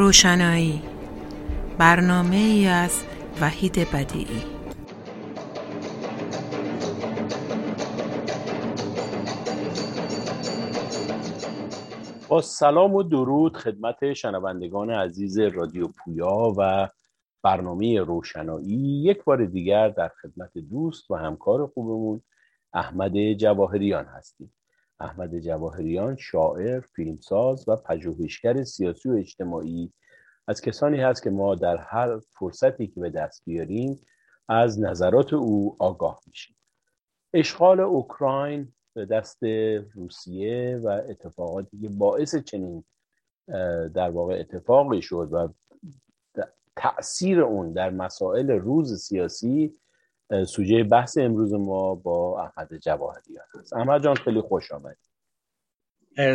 روشنایی. برنامه ای از وحید بدیعی. با سلام و درود خدمت شنوندگان عزیز رادیو پویا و برنامه روشنایی. یک بار دیگر در خدمت دوست و همکار خوبمون احمد جواهریان هستیم. احمد جواهریان شاعر، فیلمساز و پژوهشگر سیاسی و اجتماعی. از کسانی هست که ما در هر فرصتی که به دست بیاریم از نظرات او آگاه میشیم. اشغال اوکراین به دست روسیه و اتفاقاتی که باعث چنین در واقع اتفاقی شد و تاثیر اون در مسائل روز سیاسی سوژه بحث امروز ما با احمد جواهریان هست. احمد جان خیلی خوش آمدید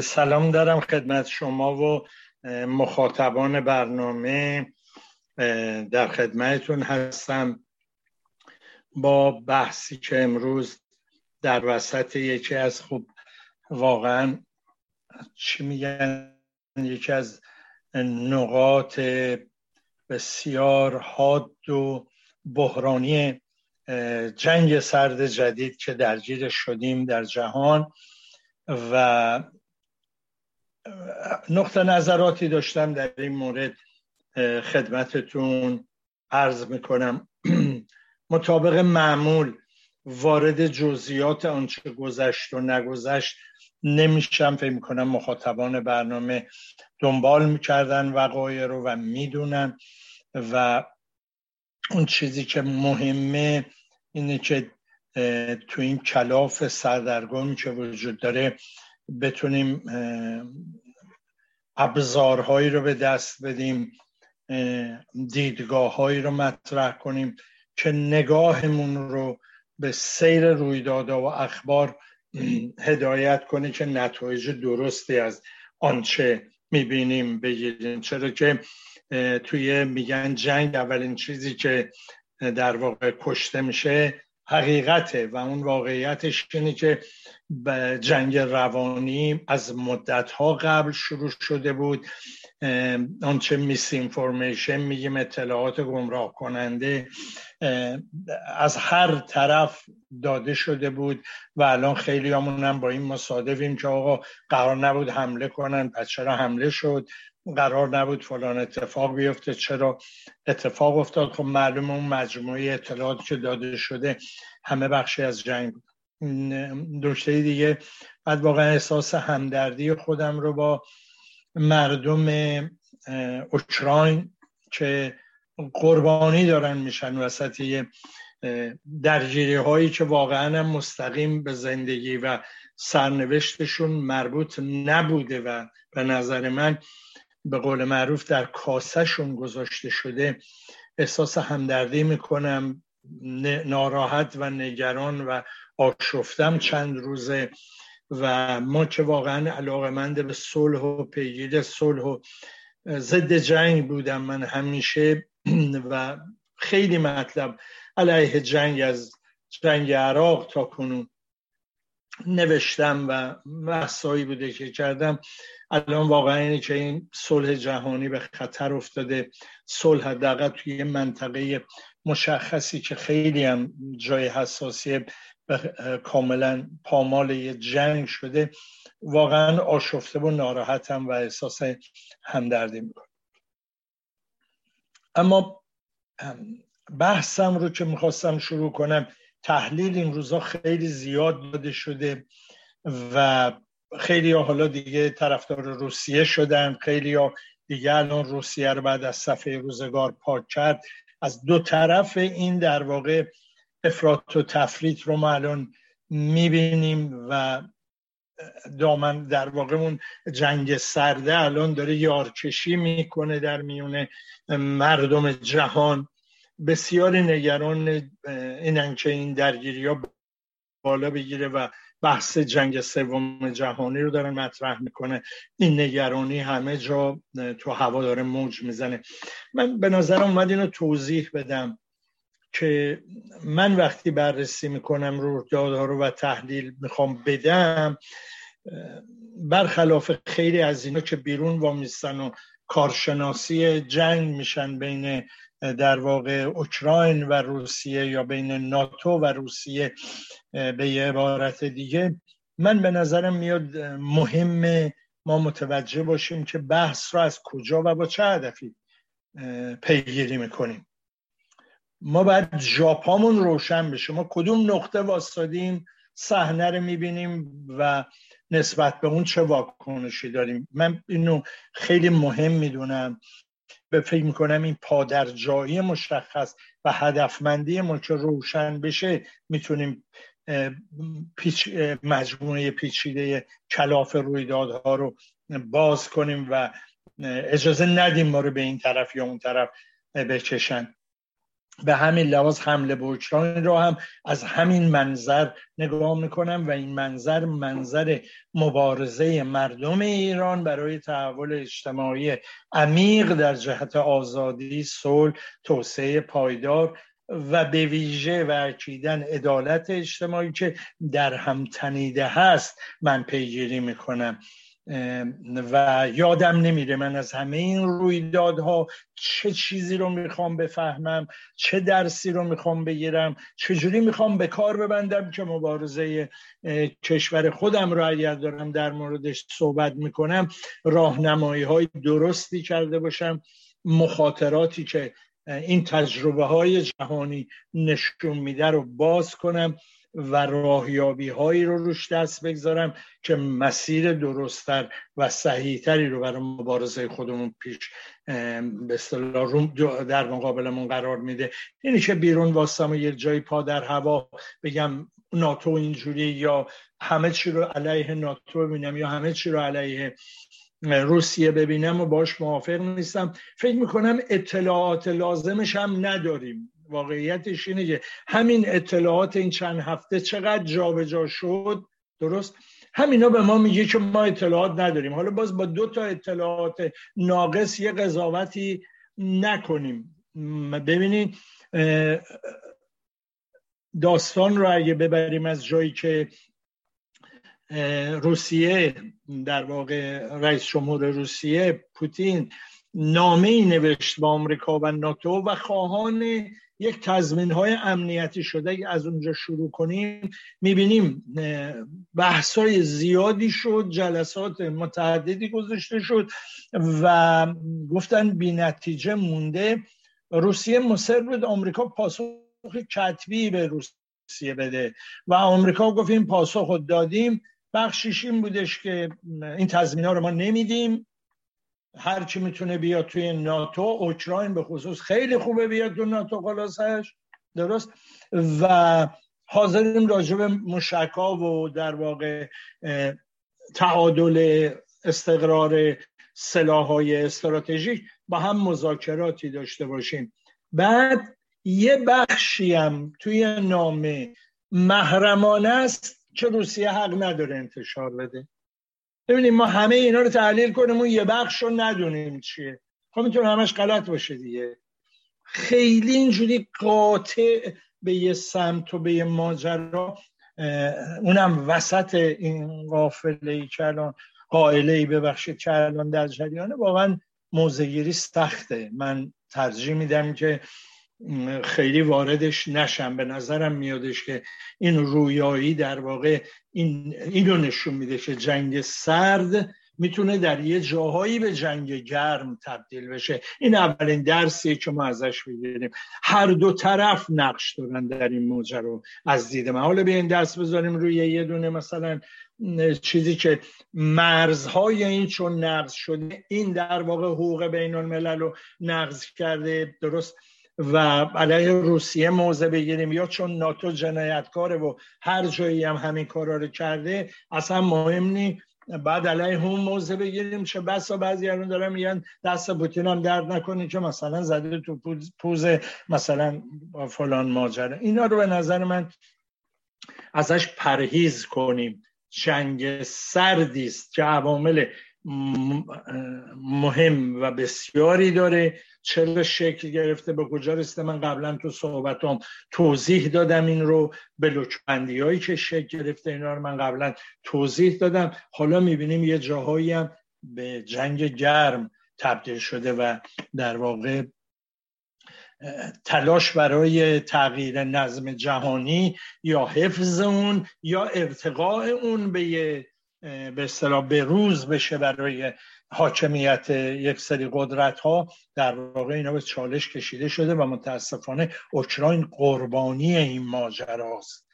سلام دارم خدمت شما و مخاطبان برنامه در خدمتتون هستم. با بحثی که امروز در وسط یکی از خوب واقعا چی میگن؟ یکی از نقاط بسیار حاد و بحرانی جنگ سرد جدید که درگیر شدیم در جهان و نقطه نظراتی داشتم در این مورد خدمتتون عرض می‌کنم. مطابق معمول وارد جزئیات آنچه گذشت و نگذشت نمیشم فکر می‌کنم مخاطبان برنامه دنبال می‌کردن وقایع رو و می‌دونن و اون چیزی که مهمه اینه که تو این کلاف سردرگمی که وجود داره بتونیم ابزارهایی رو به دست بدیم دیدگاه رو مطرح کنیم که نگاهمون رو به سیر رویدادها و اخبار هدایت کنه که نتایج درستی از آنچه می‌بینیم بگیریم. چرا که توی میگن جنگ اولین چیزی که در واقع کشته میشه حقیقته و اون واقعیتش اینه که جنگ روانی از مدت ها قبل شروع شده بود. آنچه میس اینفورمیشن میگیم اطلاعات گمراه کننده از هر طرف داده شده بود و الان خیلی هم با این مصادفیم که آقا قرار نبود حمله کنن پس چرا حمله شد؟ قرار نبود فلان اتفاق بیفته. چرا اتفاق افتاد؟ خب معلومه اون مجموعه اطلاعاتی که داده شده همه بخشی از جنگ بود. نکته دیگه بعد واقعا احساس همدردی خودم رو با مردم اوکراین که قربانی دارن میشن وسط یه درگیری هایی که واقعا مستقیم به زندگی و سرنوشتشون مربوط نبوده و به نظر من به قول معروف در کاسهشون گذاشته شده. احساس همدردی می‌کنم ناراحت و نگران و آشفتم چند روزه و ما که واقعا علاقمند به صلح و پیگیر صلح و ضد جنگ بودم من همیشه و خیلی مطلب علیه جنگ از جنگ عراق تا کنون نوشتم و بحثایی بوده که کردم. الان واقعا اینه که این صلح جهانی به خطر افتاده. صلح حداقل توی منطقه مشخصی که خیلی هم جای حساسیه کاملا پامال یه جنگ شده واقعا آشفته و ناراحتم و احساس همدردی می‌کنم اما بحثم رو که می‌خواستم شروع کنم تحلیل این روزا خیلی زیاد داده شده و خیلی ها حالا دیگه طرفدار روسیه شدن خیلی ها دیگه الان روسیه رو بعد از صفحه روزگار پاک کرد. از دو طرف این در واقع افراط و تفریط رو ما الان می‌بینیم و دامن در واقع اون جنگ سرده الان داره یارکشی می‌کنه در میون مردم جهان. بسیار نگران اینن که این درگیری ها بالا بگیره و بحث جنگ سوم جهانی رو دارن مطرح می‌کنه. این نگرانی همه جا تو هوا داره موج می‌زنه. من به نظرم اومد اینو توضیح بدم که من وقتی بررسی می‌کنم رویدادها رو و تحلیل می‌خوام بدم برخلاف خیلی از اینا که بیرون وامیستن و کارشناسی جنگ میشن بین در واقع اوکراین و روسیه یا بین ناتو و روسیه به یه عبارت دیگه. من به نظرم میاد مهم ما متوجه باشیم که بحث را از کجا و با چه هدفی پیگیری می‌کنیم. ما باید ژاپامون روشن بشه. ما کدوم نقطه واسادیم صحنه رو می‌بینیم و نسبت به اون چه واکنشی داریم؟ من اینو خیلی مهم می‌دونم. به فکر می‌کنم این پادرجایی مشخص و هدفمندی ما که روشن بشه می‌تونیم پیچ مجموعه پیچیده کلاف رویدادها رو باز کنیم و اجازه ندیم ما رو به این طرف یا اون طرف بکشن. به همین لحاظ حمله اوکراین رو هم از همین منظر نگاه می‌کنم و این منظر منظر مبارزه مردم ایران برای تحول اجتماعی عمیق در جهت آزادی، صلح، توسعه پایدار و به ویژه و اکیدن عدالت اجتماعی که در هم تنیده هست من پیگیری می‌کنم. و یادم نمیره من از همه این رویدادها چه چیزی رو می‌خوام بفهمم چه درسی رو می‌خوام بگیرم چجوری می‌خوام به کار ببندم که مبارزه کشور خودم رو اگر دارم در موردش صحبت می‌کنم راهنمایی های درستی کرده باشم مخاطراتی که این تجربه های جهانی نشون میده رو باز کنم. و راهیابی هایی رو روش دست بگذارم که مسیر درستتر و صحیحتری رو برای مبارزه خودمون پیش به در مقابلمون قرار میده. اینی که بیرون واسم و یک جایی پا در هوا بگم ناتو اینجوری یا همه چی رو علیه ناتو ببینم یا همه چی رو علیه روسیه ببینم و باش موافق نیستم فکر می‌کنم اطلاعات لازمش هم نداریم. واقعیتش اینه که همین اطلاعات این چند هفته چقدر جابجا جا شد درست؟ همینا به ما میگه که ما اطلاعات نداریم. حالا باز با دو تا اطلاعات ناقص یه قضاوتی نکنیم. ببینید داستان رو اگه ببریم از جایی که روسیه در واقع رئیس جمهور روسیه پوتین نامه ای نوشت با آمریکا و ناتو و خواهان یک تضمین های امنیتی شده. از اونجا شروع کنیم می‌بینیم بحث های زیادی شد جلسات متعددی گذاشته شد و گفتن بی نتیجه مونده. روسیه مصر بود آمریکا پاسخ کتبی به روسیه بده و آمریکا گفت این پاسخ دادیم. بخشیش این بودش که این تضمین ها رو ما نمیدیم. هر چی می‌تونه بیاد توی ناتو اوکراین به خصوص خیلی خوبه بیاد تو ناتو خلاصش. درست؟ و حاضریم راجب مشکا و در واقع تعادل استقرار سلاح های استراتژیک با هم مذاکراتی داشته باشیم. بعد یه بخشی هم توی نامه محرمانه است که روسیه حق نداره انتشار بده. ببینیم ما همه اینا رو تحلیل کنیم اون یه بخش رو ندونیم چیه. خب می‌تونه همش غلط باشه دیگه. خیلی اینجوری قاطع به یه سمت و به یه ماجرا اونم وسط این قافله ای که الان قائله ای ببخشید که الان در جریانه واقعا موزگیری سخته. من ترجیح میدم که خیلی واردش نشم. به نظرم میادش که این رویایی در واقع این اینو نشون میده که جنگ سرد می‌تونه در یه جاهایی به جنگ گرم تبدیل بشه. این اولین درسیه که ما ازش بگیریم هر دو طرف نقش دارن در این ماجرا از دید من حالا به این درس بذاریم روی یه دونه مثلا چیزی که مرزهای این چون نقض شده این در واقع حقوق بین الملل رو نقض کرده درست؟ و علیه روسیه موضع بگیریم. یا چون ناتو جنایتکاره و هر جایی هم همین کارا رو کرده اصلا مهم نی. بعد علیه هم موضع بگیریم. چه بسا بعضی الان دارن میگن دست پوتین هم درد نکنی که مثلا زده تو پوز مثلا فلان ماجرا. اینا رو به نظر من ازش پرهیز کنیم. جنگ سردی است که عوامل مهم و بسیاری داره. چرا شکل گرفته به کجا رسیده؟ من قبلا تو صحبتام توضیح دادم این رو به لچبندی هایی که شکل گرفته اینا رو من قبلا توضیح دادم. حالا می‌بینیم یه جاهایی هم به جنگ گرم تبدیل شده و در واقع تلاش برای تغییر نظم جهانی یا حفظ اون یا ارتقاء اون به به اصطلاح بروز بشه برای حاکمیت یک سری قدرت ها در واقع اینا به چالش کشیده شده و متاسفانه اوکراین قربانی این ماجراست.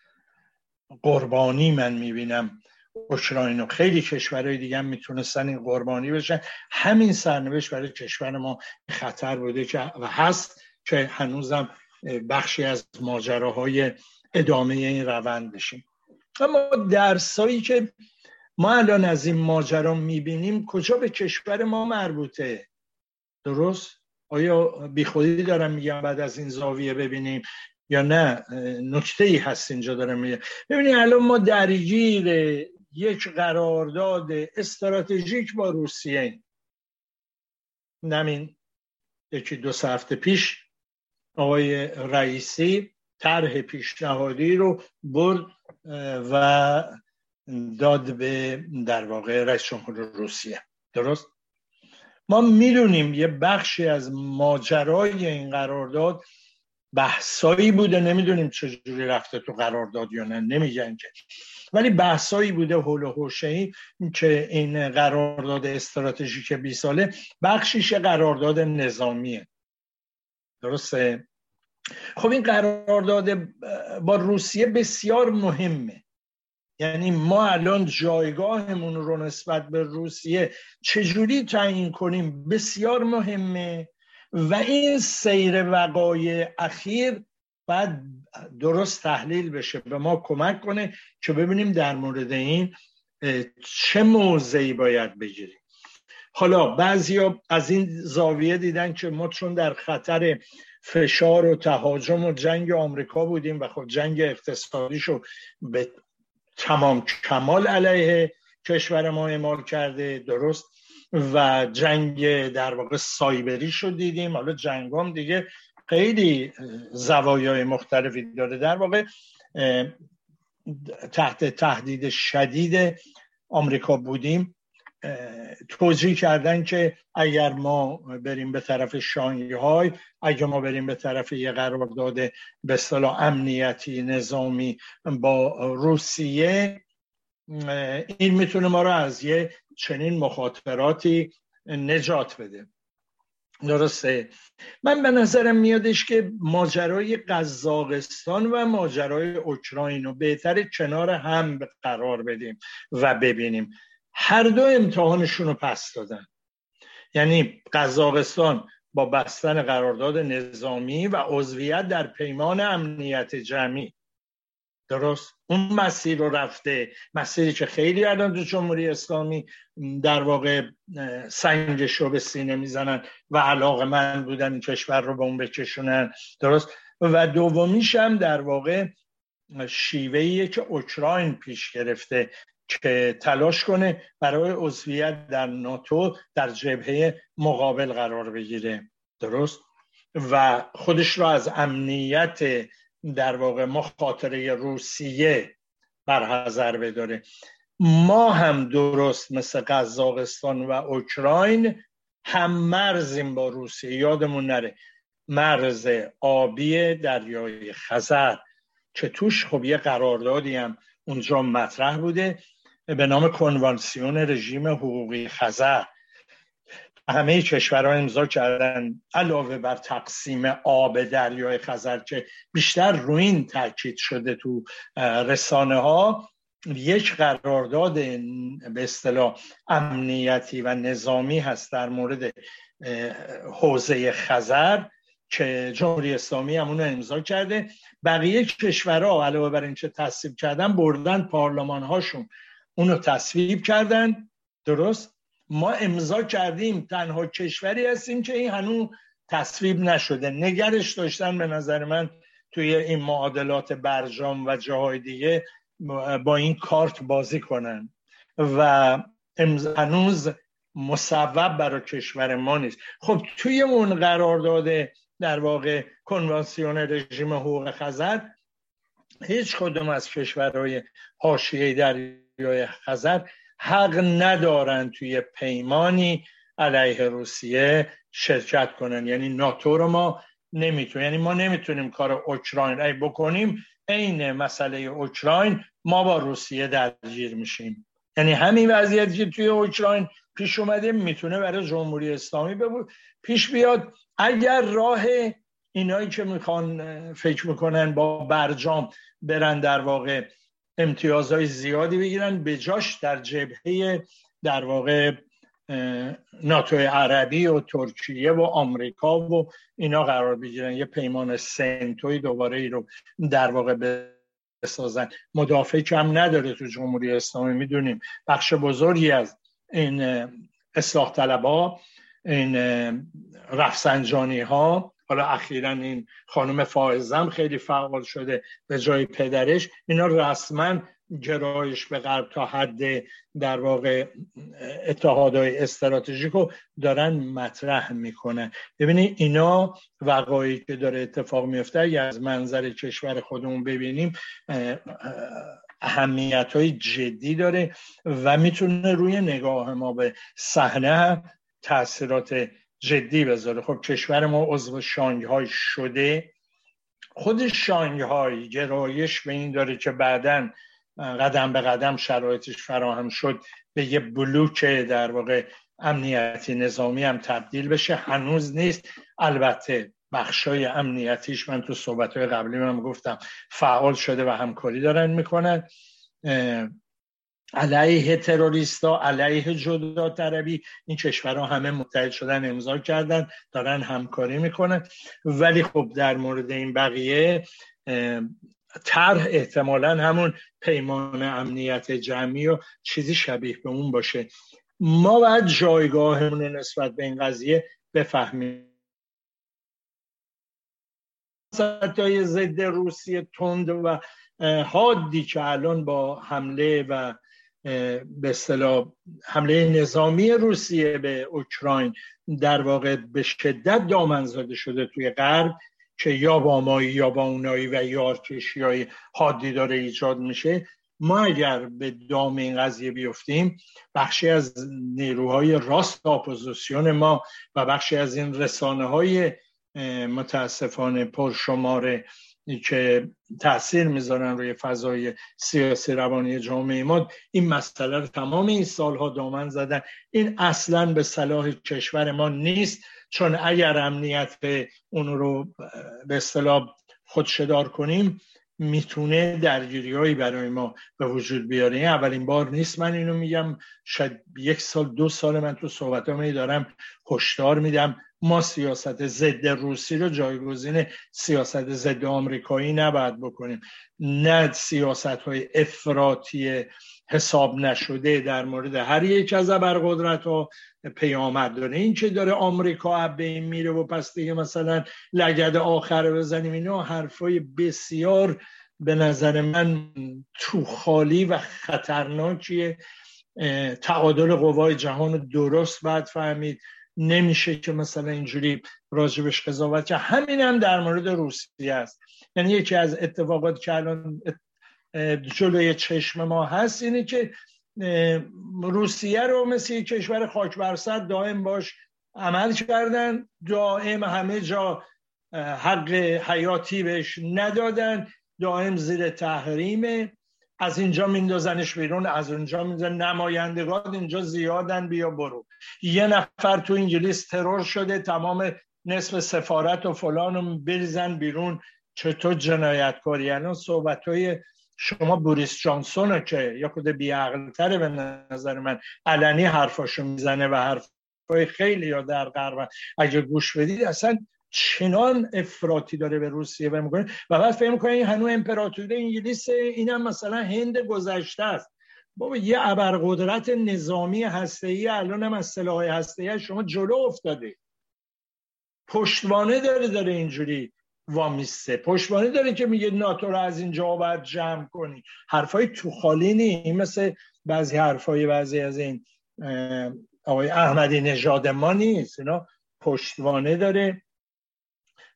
قربانی من می‌بینم اوکراین و خیلی کشورهای دیگه هم می‌تونستن این قربانی بشن. همین سرنوشت برای کشور ما خطر بوده که و هست که هنوزم بخشی از ماجراهای ادامه این روند بشیم. اما درسایی که ما الان از این ماجرا می‌بینیم کجا به کشور ما مربوطه. درست؟ آیا بیخودی دارم میگم بعد از این زاویه ببینیم یا نه؟ نکته ای هست اینجا دارم میگم. ببینید الان ما درگیر یک قرارداد استراتژیک با روسیه نمین یکی دو هفته پیش آقای رئیسی طرح پیشنهادی رو برد و داد به در واقع رئیس جمهور روسیه. درست؟ ما می‌دونیم یه بخشی از ماجرای این قرارداد بحثایی بوده. نمی‌دونیم چجوری رفته تو قرارداد یا نه. نمیگن که. ولی بحثایی بوده هول و که این قرارداد استراتژیک 20 ساله بخشیش قرارداد نظامیه. درسته؟ خب این قرارداد با روسیه بسیار مهمه. یعنی ما الان جایگاهمون رو نسبت به روسیه چجوری تعیین کنیم؟ بسیار مهمه. و این سیر وقایع اخیر باید درست تحلیل بشه به ما کمک کنه که ببینیم در مورد این چه موضعی باید بگیریم. حالا بعضیا از این زاویه دیدن که ما چون در خطر فشار و تهاجم و جنگ آمریکا بودیم و خب جنگ اقتصادیشو به تمام کمال علیه کشور ما اعمال کرده درست. و جنگ در واقع سایبری شد دیدیم. حالا جنگ هم دیگه خیلی زوایای مختلفی داره. در واقع تحت تهدید شدید آمریکا بودیم. توضیح کردن که اگر ما بریم به طرف شانگهای اگر ما بریم به طرف یه قرارداد به اصطلاح امنیتی نظامی با روسیه این می‌تونه ما رو از یه چنین مخاطراتی نجات بده. درسته؟ من به نظرم میادش که ماجرای قزاقستان و ماجرای اوکراین رو بهتر کنار هم قرار بدیم و ببینیم. هر دو امتحانشون رو پس دادن. یعنی قزاقستان با بستن قرارداد نظامی و عضویت در پیمان امنیت جمعی. درست؟ اون مسیر رو رفته. مسیری که خیلی الان تو جمهوری اسلامی در واقع سنگش رو به سینه می‌زنن و علاقه من بودن این کشور رو به اون بکشونن. درست؟ و دومیش هم در واقع شیوهیه که اوکراین پیش گرفته. که تلاش کنه برای عضویت در ناتو در جبهه مقابل قرار بگیره. درست؟ و خودش را از امنیت در واقع مخاطره روسیه برحضر بداره. ما هم درست مثل قزاقستان و اوکراین هم مرزیم با روسیه. یادمون نره. مرز آبی دریای خزر. که توش خب یه قراردادی هم اونجا مطرح بوده. به نام کنوانسیون رژیم حقوقی خزر همه کشورها امضا کردن علاوه بر تقسیم آب دریای خزر که بیشتر روین تاکید شده تو رسانه ها یک قرارداد به اصطلاح امنیتی و نظامی هست در مورد حوزه خزر که جمهوری اسلامی همون امضا کرده. بقیه کشورها علاوه بر اینکه تصویب کردن بردن پارلمان هاشون اونو تصویب کردن. درست؟ ما امضا کردیم. تنها کشوری هستیم که این هنوز تصویب نشده. نگرش داشتن به نظر من توی این معادلات برجام و جاهای دیگه با این کارت بازی کنن. و هنوز مصوب برای کشور ما نیست. خب توی اون قرار داده در واقع کنوانسیون رژیم حقوق خزر هیچ کدوم از کشورهای حاشیه دریای خزر حق ندارن توی پیمانی علیه روسیه شرکت کنن. یعنی ناتو رو ما نمی‌تونیم یعنی ما نمی‌تونیم کار اوکراین ای بکنیم. عین مسئله اوکراین ما با روسیه درگیر میشیم. یعنی همین وضعیتی که توی اوکراین پیش اومده می‌تونه برای جمهوری اسلامی پیش بیاد. اگر راه اینایی که می‌خوان فکر می‌کنن با برجام برن در واقع امتیازهای زیادی بگیرن. به جاش در جبهه در واقع ناتو عربی و ترکیه و آمریکا و اینا قرار بگیرن. یه پیمان سنتوی دوباره ای رو در واقع بسازن. مدافع کم نداره تو جمهوری اسلامی می‌دونیم. بخش بزرگی از این اصلاح طلبا این رفسنجانی ها حالا اخیرا این خانم فائزم خیلی فعال شده به جای پدرش اینا رسما گرایش به غرب تا حد در واقع اتحادهای استراتژیک رو دارن مطرح می‌کنن. ببینید اینا وقایعی که داره اتفاق میفته اگه از منظر کشور خودمون ببینیم اهمیت های جدی داره و می‌تونه روی نگاه ما به صحنه تاثیرات جدی بذاره. خب کشور ما عضو شانگهای شده. خود شانگهای گرایش به این داره که بعدا قدم به قدم شرایطش فراهم شد به یه بلوک در واقع امنیتی نظامی هم تبدیل بشه. هنوز نیست. البته بخشای امنیتیش من تو صحبت های قبلی من گفتم فعال شده و همکاری دارن می‌کنن. علیه تروریستا علیه جدا طربی. این کشورها همه متحد شدن امضا کردن دارن همکاری می‌کنن. ولی خب در مورد این بقیه طرح احتمالا همون پیمان امنیت جمعی و چیزی شبیه به اون باشه. ما باید جایگاهمون نسبت به این قضیه بفهمیم. ستای ضد روسیه تند و حادی که الان با حمله و به اصطلاح حمله نظامی روسیه به اوکراین در واقع به شدت دامن زده شده توی غرب که یا با مایی یا با اونایی و یارکشی های حادی داره ایجاد میشه. ما اگر به دام این قضیه بیفتیم بخشی از نیروهای راست اپوزیسیون ما و بخشی از این رسانه های متاسفانه پرشمار که تاثیر می‌ذارن روی فضای سیاسی روانی جامعه ما. این مسئله رو تمام این سالها دامن زدن. این اصلا به صلاح کشور ما نیست چون اگر امنیت اون رو به اصطلاح خودشدار کنیم می‌تونه درگیری برای ما به وجود بیاره. این اولین بار نیست من اینو میگم. شاید یک سال دو سال من تو صحبت می دارم هشدار میدم. ما سیاست ضد روسی رو جایگزین سیاست ضد آمریکایی نباید بکنیم. نه سیاست های افراطی حساب نشده در مورد هر یک از ابرقدرت ها پیامد داره. این که داره آمریکا به این میره و پس دیگه مثلا لگد آخر بزنیم؟ اینا حرفای بسیار به نظر من تو خالی و خطرناکیه. تعادل قوای جهان درست باید فهمید. نمیشه که مثلا اینجوری راجبش قضاوت که همین هم در مورد روسیه است. یعنی یکی از اتفاقات که الان جلوی چشم ما هست اینه که روسیه رو مثل یک کشور خاک برسر دائم باش عمل کردن. دائم همه جا حق حیاتی بهش ندادن. دائم زیر تحریمه. از اینجا میندازنش بیرون از اونجا میندازن. نمایندگان اینجا زیادن بیا برو. یه نفر تو انگلیس ترور شده تمام نصف سفارت و فلان رو بریزن بیرون. چطور جنایتکاری؟ یعنی صحبت های شما بوریس جانسون که یا خود بیعقلتره به نظر من. علنی حرفاشو می‌زنه و حرفای خیلی یا در غرب اگه گوش بدید اصلا چنان افراطی داره به روسیه و می‌کنه و بعد فکر می‌کنه این هنوز امپراتوری انگلیس اینم مثلا هند گذشته است. بابا یه ابرقدرت نظامی هسته‌ای الان هم از سلاح هسته‌ای شما جلو افتاده. پشتوانه داره داره اینجوری وامیسته. پشتوانه داره که میگه ناتو رو از اینجا باید جمع کنی. حرفای تو خالی نی مثل بعضی حرفای بعضی از این آقای احمدی نژاد ما نیست. اینا پشتوانه داره.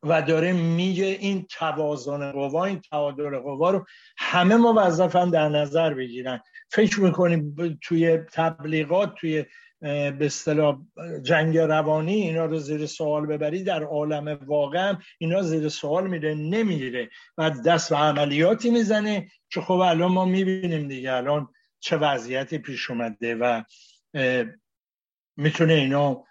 و داره میگه این توازن قوا این تعادل قوا رو همه موظفن در نظر بگیرن. فکر می‌کنیم توی تبلیغات توی به اصطلاح جنگ روانی اینا رو زیر سوال ببری در عالم واقع اینا زیر سوال میره نمیره و دست به عملیاتی می‌زنه که خب الان ما می‌بینیم دیگه الان چه وضعیتی پیش اومده و می‌تونه اینا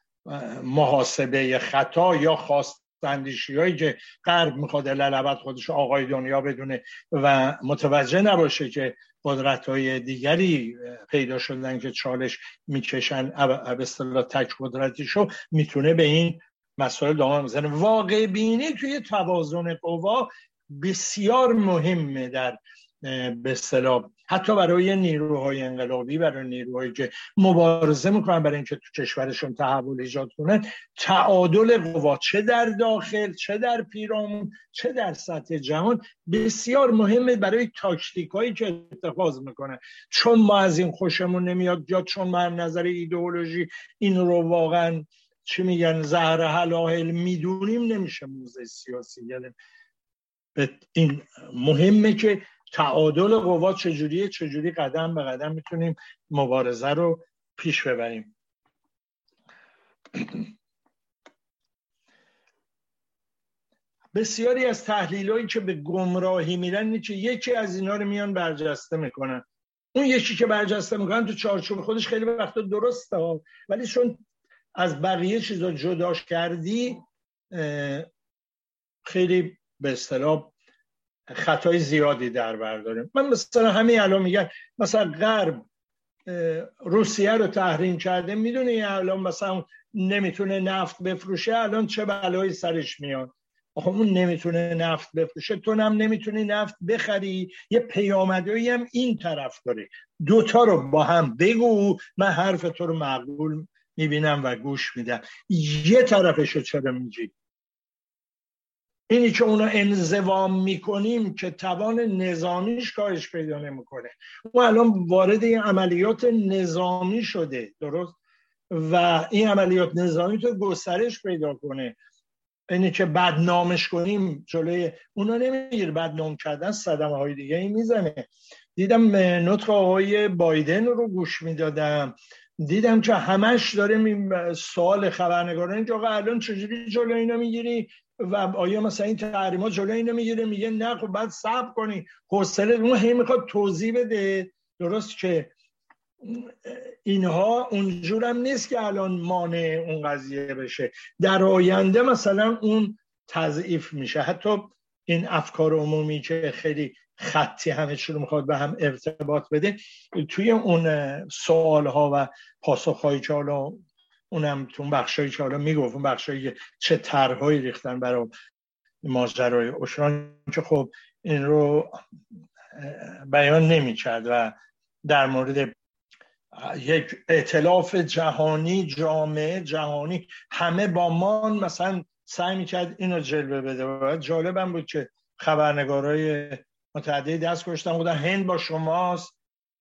محاسبه خطا یا خواست اندیشی هایی که غرب می‌خواد لبت خودش آقای دنیا بدونه و متوجه نباشه که قدرت های دیگری پیدا شدن که چالش می‌کشن به اصطلاح تک قدرتیشو می‌تونه به این مسائل دامن بزنه. واقع بینی توی توازن قوا بسیار مهمه در به اصطلاح حتی برای نیروهای انقلابی برای نیروهایی که مبارزه می‌کنن برای اینکه تو کشورشون تحول ایجاد کنن تعادل قوا چه در داخل چه در پیرامون چه در سطح جهان بسیار مهمه برای تاکتیک هایی که اتخاذ می‌کنن. چون ما از این خوشمون نمیاد یا چون ما نظر ایدئولوژی این رو واقعا چی میگن زهر حلاهل می‌دونیم نمیشه موزه سیاسی. یعنی این مهمه که تعادل قوا چجوریه؟ چجوری قدم به قدم می‌تونیم مبارزه رو پیش ببریم؟ بسیاری از تحلیل که به گمراهی میرن که یکی از اینا رو میان برجسته می‌کنن. اون یکی که برجسته می‌کنن تو چارچوب خودش خیلی وقتا درسته ولی چون از بقیه چیزا جداش کردی خیلی به اصطلاح خطای زیادی در برداریم من مثلا همین الان میگن مثلا غرب روسیه رو تحریم کرده می‌دونه الان مثلا نمی‌تونه نفت بفروشه الان چه بلایی سرش میاد؟ آخه اون نمی‌تونه نفت بفروشه. تو هم نمی‌تونی نفت بخری یه پیامدهایی هم این طرف داره. دوتا رو با هم بگو من حرف تو رو مقبول می‌بینم و گوش میدم. یه طرفشو چرا میگی؟ اینی که اونو انزوام می‌کنیم که توان نظامیش کارش پیدا نمی‌کنه. او الان وارد این عملیات نظامی شده درست؟ و این عملیات نظامی تو گسترش پیدا کنه. اینی که بدنامش کنیم جلوی اونا نمیگیر بدنام کردن صدمه های دیگه این می‌زنه. دیدم نطق آقای بایدن رو گوش می‌دادم. دیدم که همش داره سوال خبرنگاران آقا الان چجوری جلو اینا می‌گیری؟ و آیا مثلا این تحریمات جلو اینو می‌گیره؟ میگه نه خب بعد صبر کنی. حوصله اون هی می‌خواد توضیح بده. درست که اینها اونجورم نیست که الان مانع اون قضیه بشه. در آینده مثلا اون تضعیف میشه. حتی این افکار عمومی که خیلی خطی همه چی رو می‌خواد به هم ارتباط بده توی اون سوال ها و پاسخ هایی که حالا اونم تو بخشایی که حالا می‌گفت اون بخشایی چه طرحهایی ریختن برای ماجرای اوشران که خب این رو بیان نمی‌کرد و در مورد یک اعتلاف جهانی جامعه جهانی همه با مان مثلا سعی می‌کرد اینو جلوه بده. و جالبم بود که خبرنگارای متعددی دست کشتن بودن هند با شماست.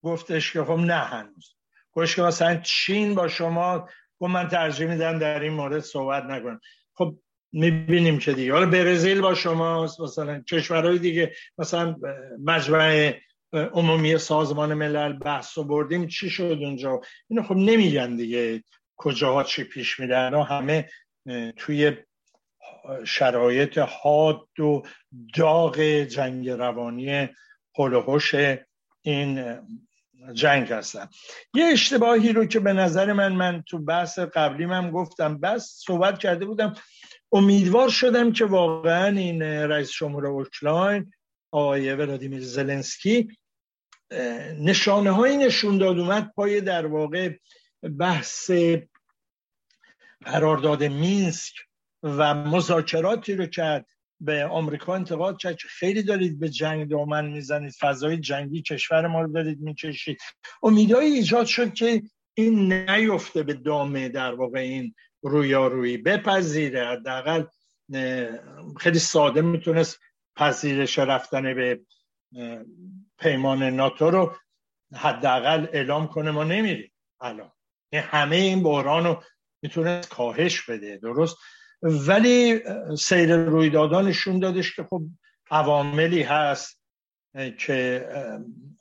گفتش که خب نه هنوز. گفتش که مثلا چین با شما و من ترجیح میدم در این مورد صحبت نکنم. خب می‌بینیم که دیگه. حالا برزیل با شماست مثلا کشورهای دیگه مثلا مجمع عمومی سازمان ملل بحث و بردیم چی شد اونجا؟ اینو خب نمیگن دیگه کجاها چی پیش میدن همه توی شرایط حاد و داغ جنگ روانی هلوهوش این جنگ هستن. یه اشتباهی رو که به نظر من من تو بحث قبلی من گفتم بس صحبت کرده بودم امیدوار شدم که واقعا این رئیس جمهور اوکراین آقای ولادیمیر زلنسکی نشانه های نشون داد اومد پای در واقع بحث قرارداد مینسک و مذاکراتی رو کرد. به آمریکا انتقاد کرد که خیلی دارید به جنگ دامن می‌زنید فضای جنگی کشور ما رو دارید می‌کشید. امیدهایی ایجاد شد که این نیفته به دامه در واقع این رویارویی بپذیره. حداقل خیلی ساده می‌تونست پذیرش رفتن به پیمان ناتو رو حداقل اعلام کنه. ما نمیریم الان. همه این بحران رو می‌تونست کاهش بده. درست؟ ولی سیر رویدادان نشون دادش که خب عواملی هست که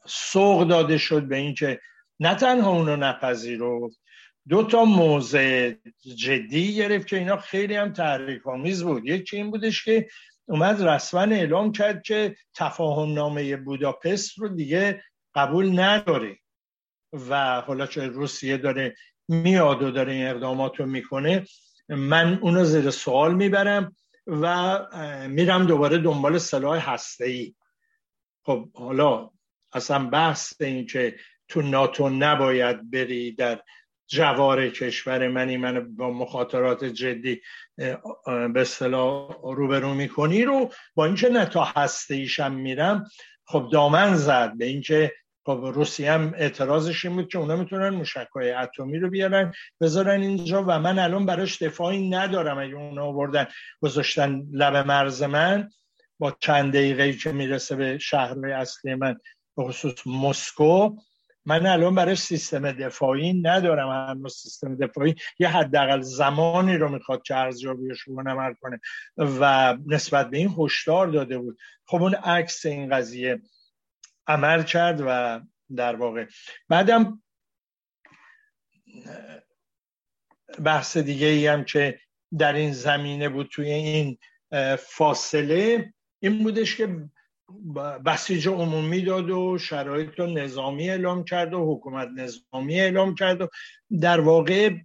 سوق داده شد به اینکه نه تنها اونو نپذیرفت دو تا موضع جدی گرفت که اینا خیلی هم تحریک آمیز بود. یکی این بودش که اومد رسما اعلام کرد که تفاهم نامه بوداپست رو دیگه قبول نداره و حالا چه روسیه داره میاد و داره این اقدامات رو می‌کنه. من اونو زیر سوال می‌برم و میرم دوباره دنبال سلاح هسته ای خب حالا اصلا بحث این که تو ناتو نباید بری در جوار کشور منی من با مخاطرات جدی به اصطلاح روبرو می‌کنی رو. با اینکه نه تا هسته ایشم میرم خب دامن زد به اینکه خب روسیه هم اعتراضش این بود که اونا می‌تونن موشکای اتمی رو بیارن بذارن اینجا و من الان براش دفاعی ندارم. اگه اونا آوردن گذاشتن لب مرز من با چند دقیقه که می‌رسه به شهرهای اصلی من به خصوص مسکو من الان برای سیستم دفاعی ندارم. هنوز سیستم دفاعی یه حداقل زمانی رو می‌خواد که ارزیابیش رو نمر کنه. و نسبت به این هشدار داده بود. خب اون عکس این قضیه عمل کرد و در واقع بعدم بحث دیگه ای هم که در این زمینه بود توی این فاصله این بودش که بسیج عمومی داد و شرایط رو نظامی اعلام کرد و حکومت نظامی اعلام کرد و در واقع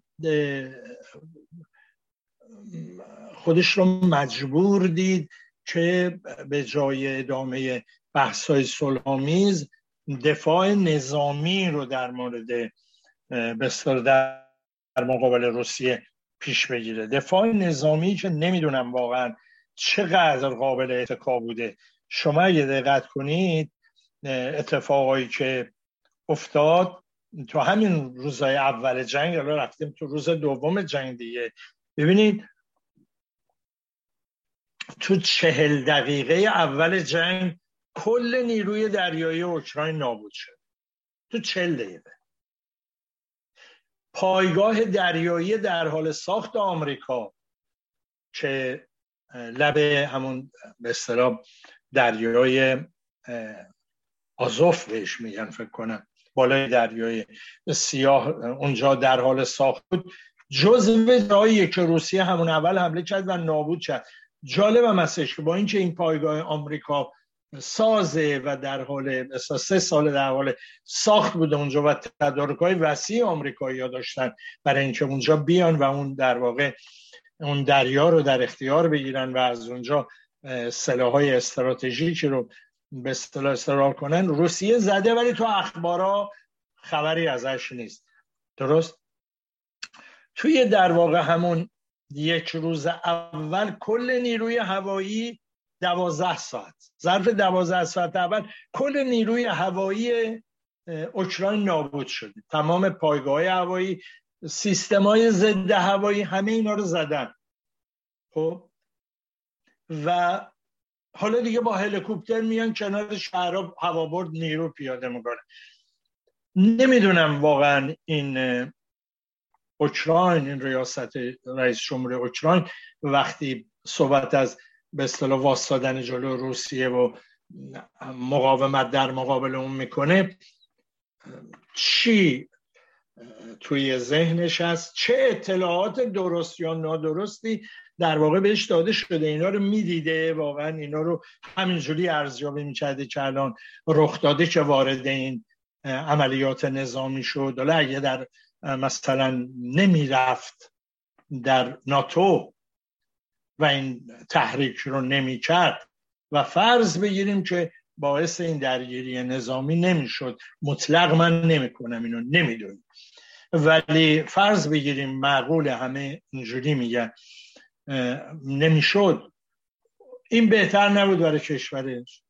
خودش رو مجبور دید که به جای ادامه بحث‌های صلحآمیز دفاع نظامی رو در مورد بسیار در مقابل روسیه پیش بگیره. دفاع نظامی که نمی‌دونم واقعا چقدر قابل اتکا بوده. شما اگه دقت کنید اتفاقایی که افتاد تو همین روزهای اول جنگ الان رفتیم تو روز دوم جنگ دیگه. ببینید تو چهل دقیقه اول جنگ کل نیروی دریایی اوکراین نابود شد. تو چهل دقیقه. پایگاه دریایی در حال ساخت آمریکا که لب همون به اصطلاح دریای آزوف بهش میگن فکر کنم. بالای دریای سیاه اونجا در حال ساخت بود. جزو جایی که روسیه همون اول حمله کرد و نابود کرد. جالب هم هستش که با اینکه این پایگاه آمریکا سازه و در حال سه سال در حال ساخت بوده اونجا و تدارک های وسیع آمریکایی ها داشتن برای اینکه اونجا بیان و اون در واقع اون دریا رو در اختیار بگیرن و از اونجا سلاح های استراتژیکی رو به اصطلاح استرار کنن. روسیه زده ولی تو اخبارا خبری ازش نیست. درست؟ توی در واقع همون یک روز اول کل نیروی هوایی دوازده ساعت. ظرف دوازده ساعت اول کل نیروی هوایی اوکراین نابود شده. تمام پایگاه هوایی سیستم های ضد هوایی همه اینا رو زدن. خب؟ و حالا دیگه با هلیکوپتر میان کنار شهر هوابرد نیرو پیاده می‌کنه. نمی‌دونم واقعا این اوکراین این ریاست رئیس جمهور اوکراین وقتی صحبت از به اصطلاح واسطادن جلو روسیه و مقاومت در مقابل اون می‌کنه. چی توی ذهنش هست؟ چه اطلاعات درست یا نادرستی در واقع بهش داده شده؟ اینا رو می‌دیده واقعا اینا رو همینجوری ارزیابی می‌کرده که الان رخ داده که وارد این عملیات نظامی شد. حالا اگه در مثلا نمی‌رفت در ناتو و این تحریک رو نمی‌کرد. و فرض بگیریم که باعث این درگیری نظامی نمی‌شد. مطلق من نمی‌کنم اینو نمی‌دونم. ولی فرض بگیریم معقول همه اینجوری میگن. نمی‌شد. این بهتر نبود برای کشورش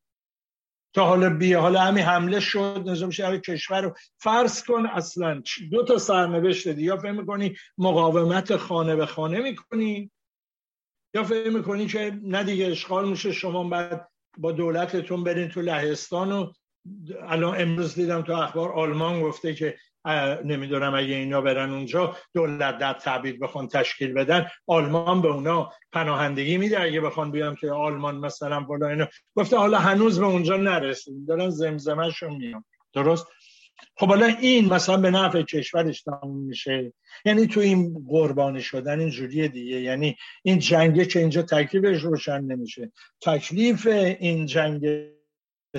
تا حالا بیا حالا همین حمله شد نظام شهر کشور رو فرض کن اصلا. دو تا سرنوشت دی یا فهم می‌کنی مقاومت خانه به خانه می‌کنی؟ یا فهم می‌کنی که نه دیگه اشغال میشه شما بعد با دولتتون برین تو لهستان و الان امروز دیدم تو اخبار آلمان گفته که نمی‌دونم اگه اینا برن اونجا دولت در تعبیر بخوان تشکیل بدن آلمان به اونا پناهندگی میده اگه بخوان بیان که آلمان مثلا بالا اینا. گفته حالا هنوز به اونجا نرسید دارن زمزمهشون میان. درست؟ خب حالا این مثلا به نفع کشورش تموم میشه. یعنی تو این قربانی شدن این جوریه دیگه. یعنی این جنگه که اینجا تکلیفش روشن نمیشه. تکلیف این جنگ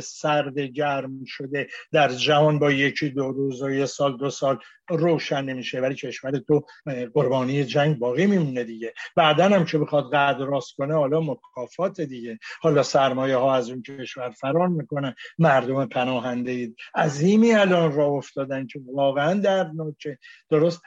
سرد گرم شده در جهان با یکی دو روز و یه سال دو سال روشن نمیشه. ولی کشور تو قربانی جنگ باقی میمونه دیگه. بعدا هم که بخواد قدر راست کنه حالا مکافات دیگه. حالا سرمایه ها از اون کشور فرار می‌کنن. مردم پناهنده عظیمی الان را افتادن که واقعا در نوچه درست؟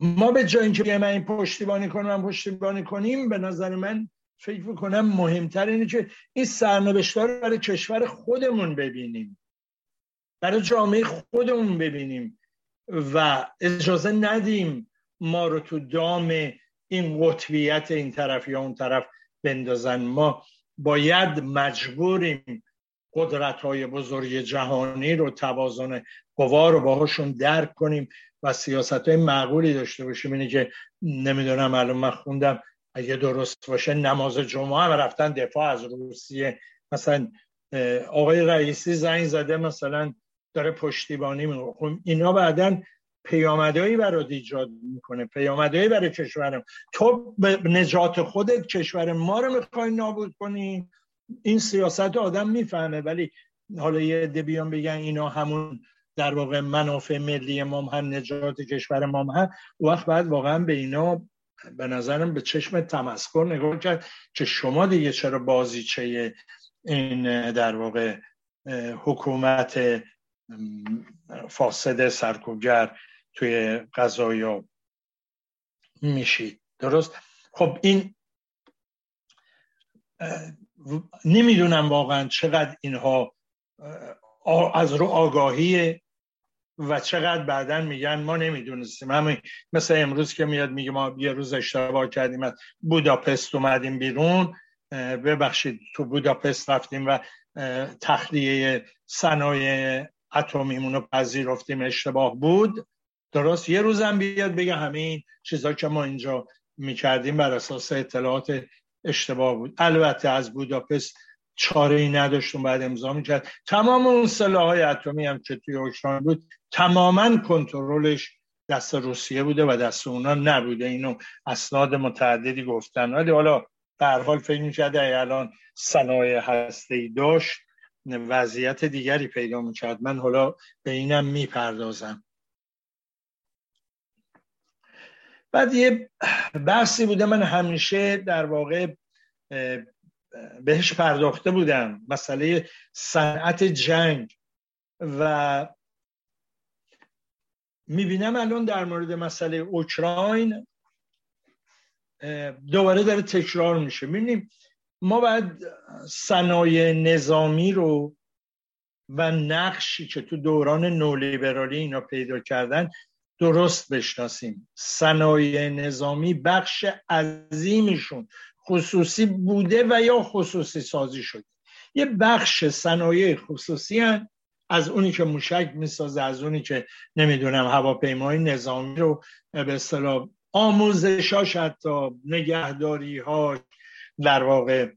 ما به جای اینکه من این پشتیبانی کنم پشتیبانی کنیم به نظر من فکر می‌کنم مهمتر اینه که این سرنوشت رو برای کشور خودمون ببینیم. برای جامعه خودمون ببینیم و اجازه ندیم ما رو تو دام این قطبیت این طرف یا اون طرف بندازن. ما باید مجبوریم قدرت های بزرگ جهانی رو توازن قوا رو باهاشون درک کنیم و سیاست های معقولی داشته باشیم. اینه که نمی‌دونم الان من خوندم اگه درست باشه نماز جمعه هم رفتن دفاع از روسیه. مثلا آقای رئیسی زنگ زده مثلا داره پشتیبانی می‌کنه. خب اینا بعدا پیامدهایی برای ایجاد می‌کنه. پیامدهایی برای کشورم. تو به نجات خودت کشور ما رو می‌خوای نابود کنی؟ این سیاست آدم می‌فهمه. ولی حالا یه عده بیان بگن اینا همون در واقع منافع ملی ما هم نجات کشور ما هم وقت بعد واقعا به اینا به نظرم به چشم تمسکر نگاه کرد که شما دیگه چرا بازیچه این در واقع حکومت فاسد سرکوبگر توی قضایا میشید درست؟ خب این نمی‌دونم واقعا چقدر اینها از رو آگاهی و چقدر بعدا میگن ما نمی‌دونستیم. همین مثل امروز که میاد میگه ما یه روز اشتباه کردیم از بوداپست اومدیم بیرون. ببخشید تو بوداپست رفتیم و تخلیه صنایع اتمیمون رو پذیرفتیم. اشتباه بود. درست. یه روزم بیاد بگه همین چیزا که ما اینجا می‌کردیم بر اساس اطلاعات اشتباه بود. البته از بوداپست چاره ای نداشتون بعد امضا می‌کرد. تمام اون سلاح های اتمی هم که توی اوکراین بود تماما کنترلش دست روسیه بوده و دست اونا نبوده. اینو اسناد متعددی گفتن. ولی حالا در حال فکر می‌کرده الان صنایع هسته داشت وضعیت دیگری پیدا می‌کرد. من حالا به اینم می‌پردازم. بعد یه بحثی بوده. من همیشه در واقع بهش پرداخته بودم. مسئله صنعت جنگ. و می‌بینم الان در مورد مسئله اوکراین دوباره داره تکرار میشه. می‌بینیم ما باید صنایع نظامی رو و نقشی که تو دوران نولیبرالی اینا پیدا کردن درست بشناسیم. صنایع نظامی بخش عظیمیشون خصوصی بوده و یا خصوصی سازی شده. یه بخش صنایع خصوصی هن. از اونی که موشک می‌سازه از اونی که نمی‌دونم هواپیمای نظامی رو به اصطلاح آموزشاش حتی نگهداری ها در واقع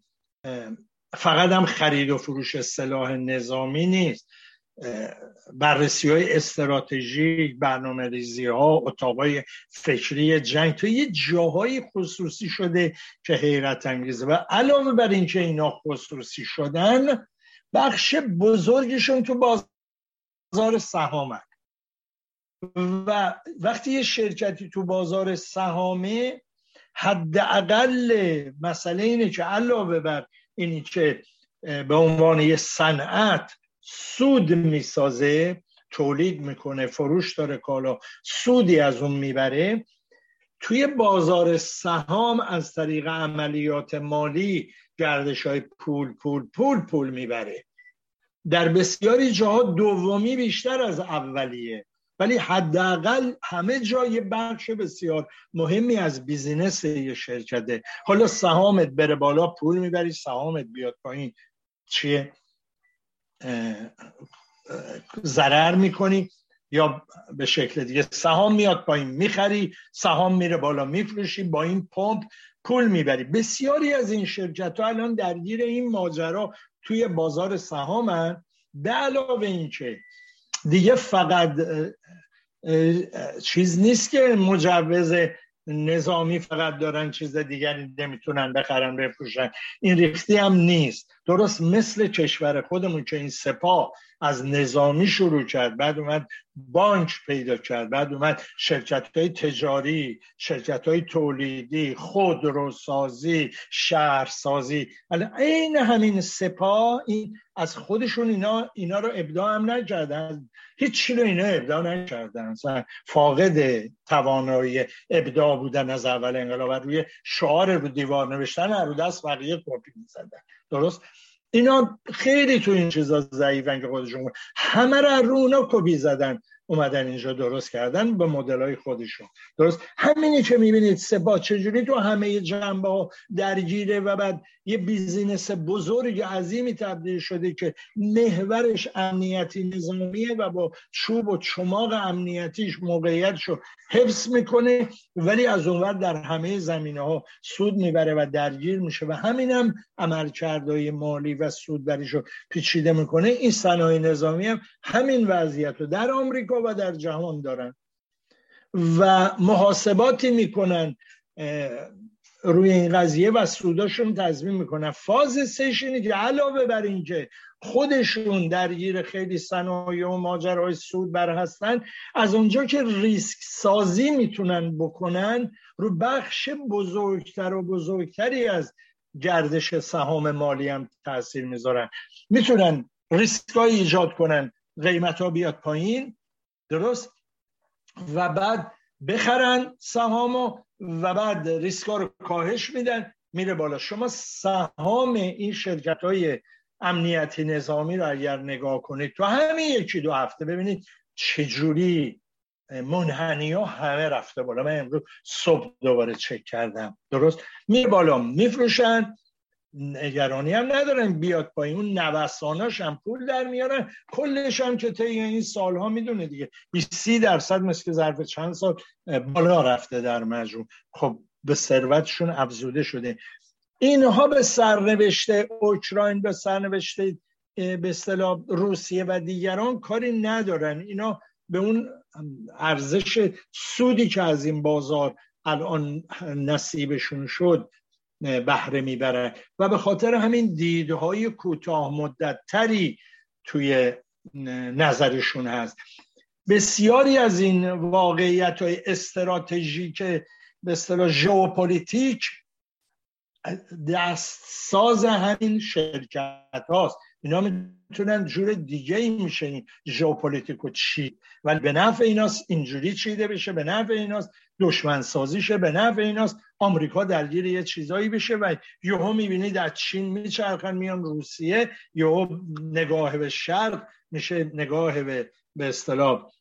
فقط هم خرید و فروش سلاح نظامی نیست. بررسی های استراتژیک برنامه ریزی ها اتاقای فکری جنگ تو یه جاهای خصوصی شده که حیرت انگیزه. و علاوه بر اینکه اینا خصوصی شدن بخش بزرگشون تو بازار سهامه. و وقتی یه شرکتی تو بازار سهامه حداقل مسئله اینه که علاوه بر اینی که به عنوان یه صنعت سود می‌سازه تولید می‌کنه فروش داره کالا سودی از اون می‌بره. توی بازار سهام از طریق عملیات مالی گردش های پول پول پول پول می‌بره. در بسیاری جاها دومی بیشتر از اولیه. ولی حداقل همه جای بخش بسیار مهمی از بیزینس یه شرکته. حالا سهامت بره بالا پول می‌بری سهامت بیاد پایین. چیه؟ ضرر می‌کنی یا به شکل دیگه سهام میاد پایین می‌خری سهام میره بالا میفروشی با این پمپ پول می‌بری. بسیاری از این شرکت ها الان درگیر این ماجرا توی بازار سهامن به علاوه اینکه دیگه فقط چیز نیست که مجوز نظامی فقط دارن چیز دیگری نمی‌تونن بخرن بفروشن. این ریختی هم نیست. درست مثل کشور خودمون که این سپاه از نظامی شروع کرد بعد اومد بانک پیدا کرد بعد اومد شرکت های تجاری شرکت های تولیدی خودروسازی شهرسازی. این همین سپاه این از خودشون اینا اینا رو ابداع هم نکردن. هیچ رو اینا ابداع نکردن. فاقد توانایی ابداع بودن از اول انقلاب روی شعار رو دیوار نوشتن رو دست بقیه کپی می‌زدن. درست؟ اینا خیلی تو این چیزا ضعیفن که خودشون همه رو رو اونا کپی زدن. اومدن اینجا درست کردن به مدل های خودشون. درست؟ همینی که می‌بینید سپاه چجوری تو همه جنبه ها درگیره و بعد یه بیزینس بزرگ عظیمی تبدیل شده که محورش امنیتی نظامیه و با چوب و چماق امنیتیش موقعیتشو حفظ می‌کنه ولی از اونور در همه زمینه ها سود می‌بره و درگیر میشه و همین هم عملکردهای مالی و سودبریشو پیچیده می‌کنه. این صنایع نظامی هم همین وضعیت رو. در آمریکا و در جهان دارن. و محاسباتی می‌کنن روی این قضیه و سوداشون تضمین می‌کنن. فاز سش اینه که علاوه بر اینکه خودشون درگیر خیلی صنایع و ماجرای سود بر هستن از اونجا که ریسک سازی می‌تونن بکنن رو بخش بزرگتر و بزرگتری از گردش سهام مالی هم تاثیر می‌ذارن. می‌تونن ریسک ایجاد کنن قیمت ها بیاد پایین درست؟ و بعد بخرن سهامو و بعد ریسکا رو کاهش میدن میره بالا. شما سهام این شرکت های امنیتی نظامی رو اگر نگاه کنید تو همین یکی دو هفته ببینید چجوری منحنی ها همه رفته بالا. من امروز صبح دوباره چک کردم. درست؟ میره بالا میفروشن. نگرانی هم ندارن بیاد پایین. اون نوساناش هم پول در میارن. کلش هم که طی این سالها می‌دونه دیگه. 20 درصد مثل که ظرف چند سال بالا رفته در مجموع. خب به ثروتشون افزوده شده. اینها به سرنوشته اوکراین به سرنوشته به اصطلاح روسیه و دیگران کاری ندارن. اینا به اون ارزش سودی که از این بازار الان نصیبشون شد بهره می‌بره. و به خاطر همین دیدهای کوتاه مدت تری توی نظرشون هست. بسیاری از این واقعیت های استراتژیک به اصطلاح ژئوپلیتیک دستساز همین شرکت هاست اینا می‌تونن جور دیگه ای میشه این ژئوپلیتیکو چی ولی به نفع ایناست اینجوری چیده بشه به نفع ایناست دشمن سازیشه به نفع ایناست آمریکا درگیر یه چیزایی بشه و یهو می‌بینید از چین میچرخن میان روسیه یهو نگاه به شرق میشه نگاه به به اصطلاح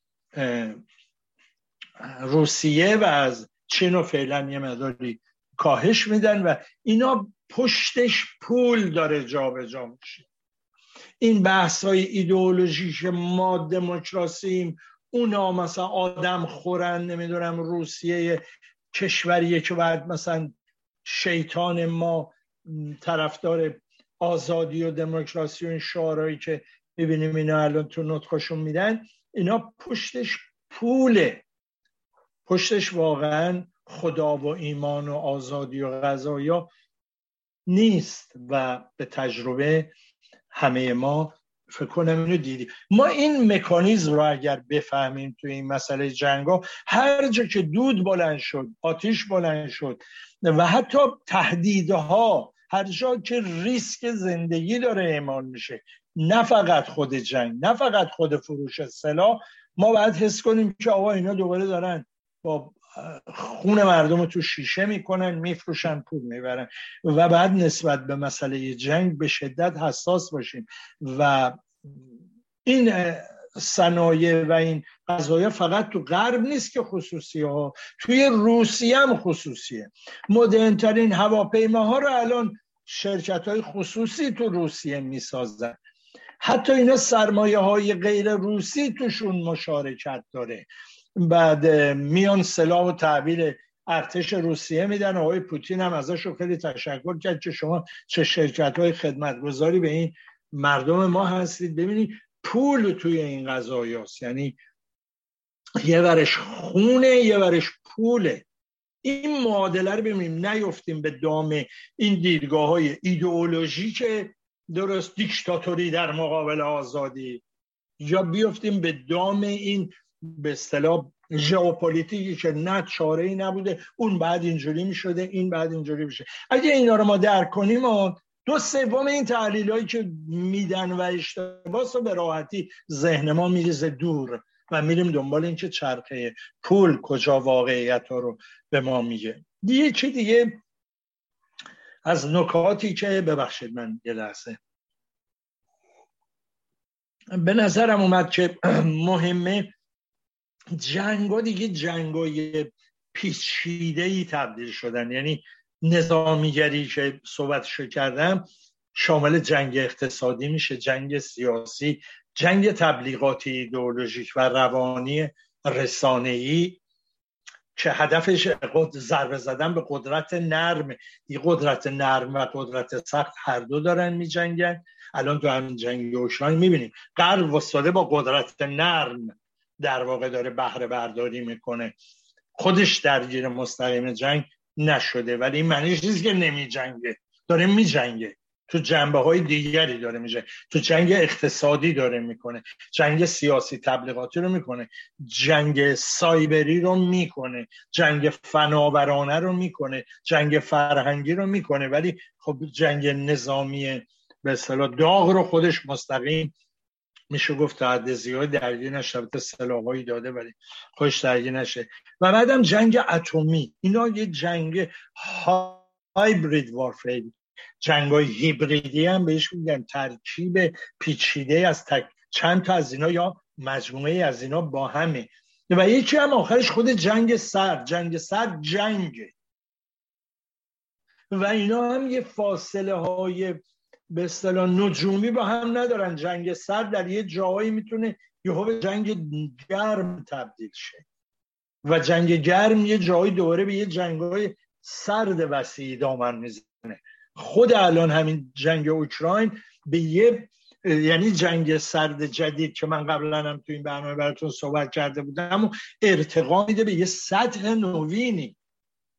روسیه و از چین و فعلا یه مداری کاهش میدن و اینا پشتش پول داره جابجا جا میشه. این بحث های ایدئولوژیش ما دموکراسیم اونا مثلا آدم خورن نمی‌دونم روسیه کشوریه که باید مثلا شیطان ما طرفدار آزادی و دموکراسی و این شعارهایی که ببینیم اینا الان تو نطخشون میدن اینا پشتش پوله. پشتش واقعا خدا و ایمان و آزادی و غذایا نیست و به تجربه همه ما فکر کنم اینو دیدی ما این مکانیزم رو اگر بفهمیم توی این مسئله جنگا هر جا که دود بلند شد آتیش بلند شد و حتی تهدیدها هر جا که ریسک زندگی داره اعمال میشه نه فقط خود جنگ نه فقط خود فروش سلاح ما باید حس کنیم که آقا اینا دوباره دارن با خون مردم رو تو شیشه می‌کنن میفروشن پول می‌برن. و بعد نسبت به مسئله جنگ به شدت حساس باشیم. و این صنایع و این قضایا فقط تو غرب نیست که خصوصی ها توی روسیه هم خصوصیه. مدرنترین هواپیماها رو الان شرکت های خصوصی تو روسیه می‌سازن. حتی اینا سرمایه های غیر روسی توشون مشارکت داره. بعد میان سلاح و تعبیر ارتش روسیه میدن آقای پوتین هم ازش خیلی تشکر کرد که شما چه شرکت های خدمتگذاری به این مردم ما هستید. ببینید پول توی این قضایی یعنی یه ورش خونه یه ورش پوله. این معادله رو ببینیم. نیفتیم به دام این دیدگاه های که درست دیکتاتوری در مقابل آزادی. یا بیفتیم به دام این به اصطلاح ژئوپلیتیکی که نه چاره ای نبوده اون بعد اینجوری می‌شده این بعد اینجوری میشه. اگه اینا رو ما درک کنیم و دو سوم این تحلیل هایی که میدن و اشتباس رو به راحتی ذهن ما میریزه دور و میریم دنبال اینکه چرخه پول کجا واقعیت ها رو به ما میگه. دیگه چی دیگه از نکاتی که ببخشید من یه لحظه. به نظرم اومد که مهمه جنگ دیگه جنگای پیچیده ای تبدیل شدن. یعنی نظامیگری که صحبتشو کردم شامل جنگ اقتصادی میشه جنگ سیاسی جنگ تبلیغاتی ایدئولوژیک و روانی رسانه‌ای که هدفش ضربه زدن به قدرت نرم. این قدرت نرم و قدرت سخت هر دو دارن میجنگن. الان تو همین جنگ اوشان می‌بینیم. غرب وساده با قدرت نرم. در واقع داره بهره برداری می‌کنه. خودش درگیر مستقیم جنگ نشده ولی این معنیش نیست که نمی جنگه داره می جنگه تو جنبه های دیگری داره میشه تو جنگ اقتصادی داره می‌کنه. جنگ سیاسی تبلیغاتی رو می‌کنه. جنگ سایبری رو می‌کنه. جنگ فناورانه رو می‌کنه. جنگ فرهنگی رو می‌کنه. ولی خب جنگ نظامی به داغ رو خودش مستقیم میشه گفت تا حد زیاد درگیر نشه. سلاحایی داده ولی خوش درگیر نشه. و بعدم جنگ اتمی. اینا یه جنگ هایبرید وارفیر جنگ های هیبریدی هم بهش میگن. ترکیب پیچیده از تک... چند تا از اینا یا مجموعه از اینا با همه. و یکی هم آخرش خود جنگ سر جنگ سر جنگه. و اینا هم یه فاصله های به اصطلاح نجومی با هم ندارن. جنگ سر در یه جایی می‌تونه یهو به جنگ گرم تبدیل شه. و جنگ گرم یه جایی دوره به یه جنگ سرد وسیعی دامن می‌زنه. خود الان همین جنگ اوکراین به یه یعنی جنگ سرد جدید که من قبلا هم تو این برنامه براتون صحبت کرده بودم و ارتقا میده به یه سطح نوینی.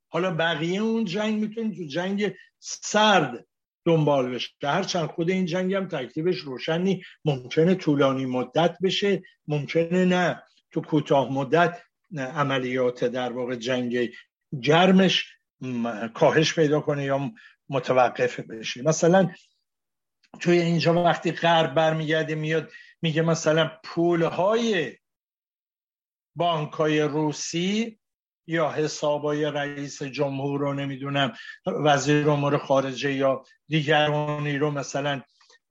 حالا بقیه اون جنگ می‌تونیم تو جنگ سرد دنبال بشه. هرچند خود این جنگ هم تکلیفش روشن نی ممکنه طولانی مدت بشه. ممکنه نه. تو کوتاه مدت عملیات در واقع جنگ گرمش کاهش پیدا کنه یا متوقف بشه. مثلا توی اینجا وقتی غرب برمیگرده میاد میگه مثلا پولهای بانکای روسی یا حسابای رئیس جمهور رو نمی‌دونم وزیر امور خارجه یا دیگرانی رو مثلا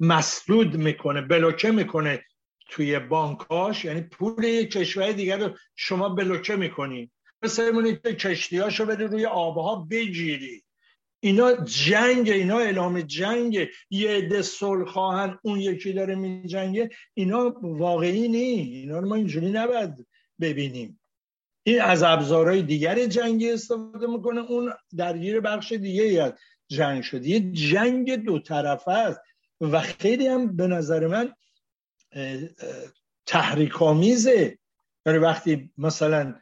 مسدود می‌کنه بلوکه می‌کنه توی بانکاش یعنی پول کشور دیگر رو شما بلوکه می‌کنی. مثل اونی که کشتیاشو بده روی آبها بگیری. اینا جنگ اینا اعلام جنگ. یه عده صلح خواهن اون یکی داره میجنگه. اینا واقعی نی. اینا رو ما اینجوری نباید ببینیم. این از ابزارهای دیگر جنگی استفاده می‌کنه. اون درگیر بخش دیگه از جنگ شده. یه جنگ دو طرفه است و خیلی هم به نظر من تحریک آمیزه یعنی وقتی مثلا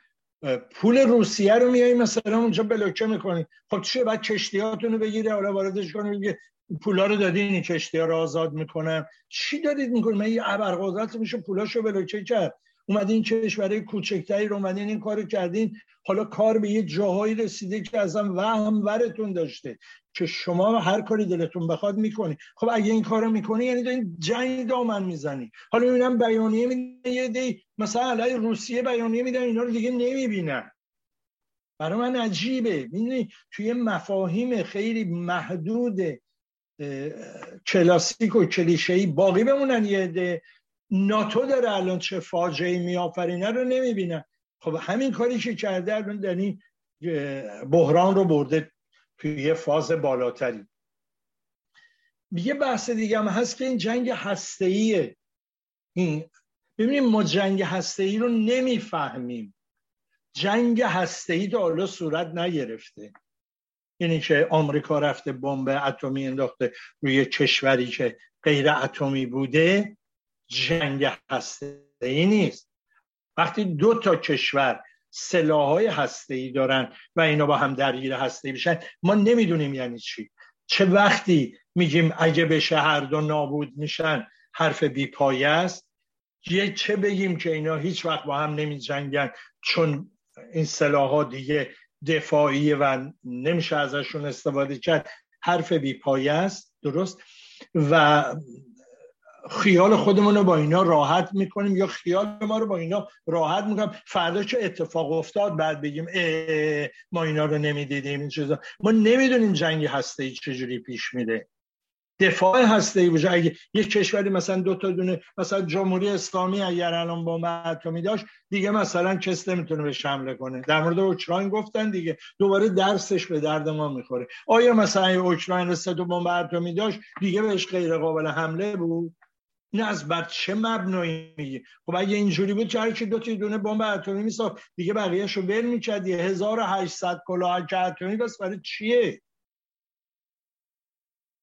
پول روسیه رو میایی مثلا اونجا بلوکه می‌کنی. خب چه بعد کشتیاتونو بگیره حالا واردش کنه میگه پولا رو دادین این کشتی ها رو آزاد می‌کنن. چی دارید می‌کنه من یه ابرقدرت میشه پولاشو بلوکه کرد. اومدین کشورهای کوچکتری رو اومدین این کارو کردین حالا کار به یه جاهایی رسیده که ازم وهم ورتون داشته که شما هر کاری دلتون بخواد می‌کنی. خب اگه این کارو می‌کنی یعنی دارین جنگ دامن می‌زنی. حالا می‌بینم بیانیه میدن یه دی مثلا علیه روسیه بیانیه میدن اینا رو دیگه نمی‌بینن. برای من عجیبه. می‌دونی توی مفاهیم خیلی محدود کلاسیک و کلیشه‌ای باقی بمونن یه ده ناتو داره الان چه فاجعه میآفرینه رو نمی‌بینن خب همین کاری که کرده الان در این بحران رو برده توی یه فاز بالاتری. یه بحث دیگه هم هست که این جنگ هسته‌ایه. این ببینیم ما جنگ هسته‌ای رو نمی‌فهمیم. جنگ هسته‌ای تا حالا صورت نگرفته. یعنی که آمریکا رفته بمب اتمی انداخته روی کشوری که غیر اتمی بوده. جنگ هسته ای نیست. وقتی دو تا کشور سلاحهای هسته ای دارن و اینا با هم درگیر هسته ای بشن ما نمی‌دونیم یعنی چی. چه وقتی میگیم اگه بشه هر دو نابود میشن حرف بیپایه است. یه چه بگیم که اینا هیچ وقت با هم نمی جنگن چون این سلاح دیگه دفاعیه و نمیشه ازشون استفاده کرد. حرف بیپایه است. درست؟ و خیال خودمون رو با اینا راحت می‌کنیم یا خیال ما رو با اینا راحت می‌کنیم؟ فردا چه اتفاق افتاد؟ بعد بگیم اه ما اینا رو نمی‌دیدیم این چیزا. ما نمی‌دونیم جنگ هسته ای چجوری پیش میده دفاع هسته ای باشه اگه یک کشوری مثلا دو تا دونه مثلا جمهوری اسلامی اگر الان بمب اتمی داشت دیگه مثلا کس نمی‌تونه به حمله کنه. در مورد اوکراین گفتن دیگه. دوباره درسش به درد ما می‌خوره. آیا مثلا اوکراین سه تا بمب اتمی داشت دیگه بهش غیر قابل حمله بود؟ این از بر چه مبنایی میگه؟ خب اگه اینجوری بود چرا که دو تا دونه بمب اتمی میساخت دیگه بقیه‌شو ول می‌کرد 1800 کلاه اتمی بس برای چیه؟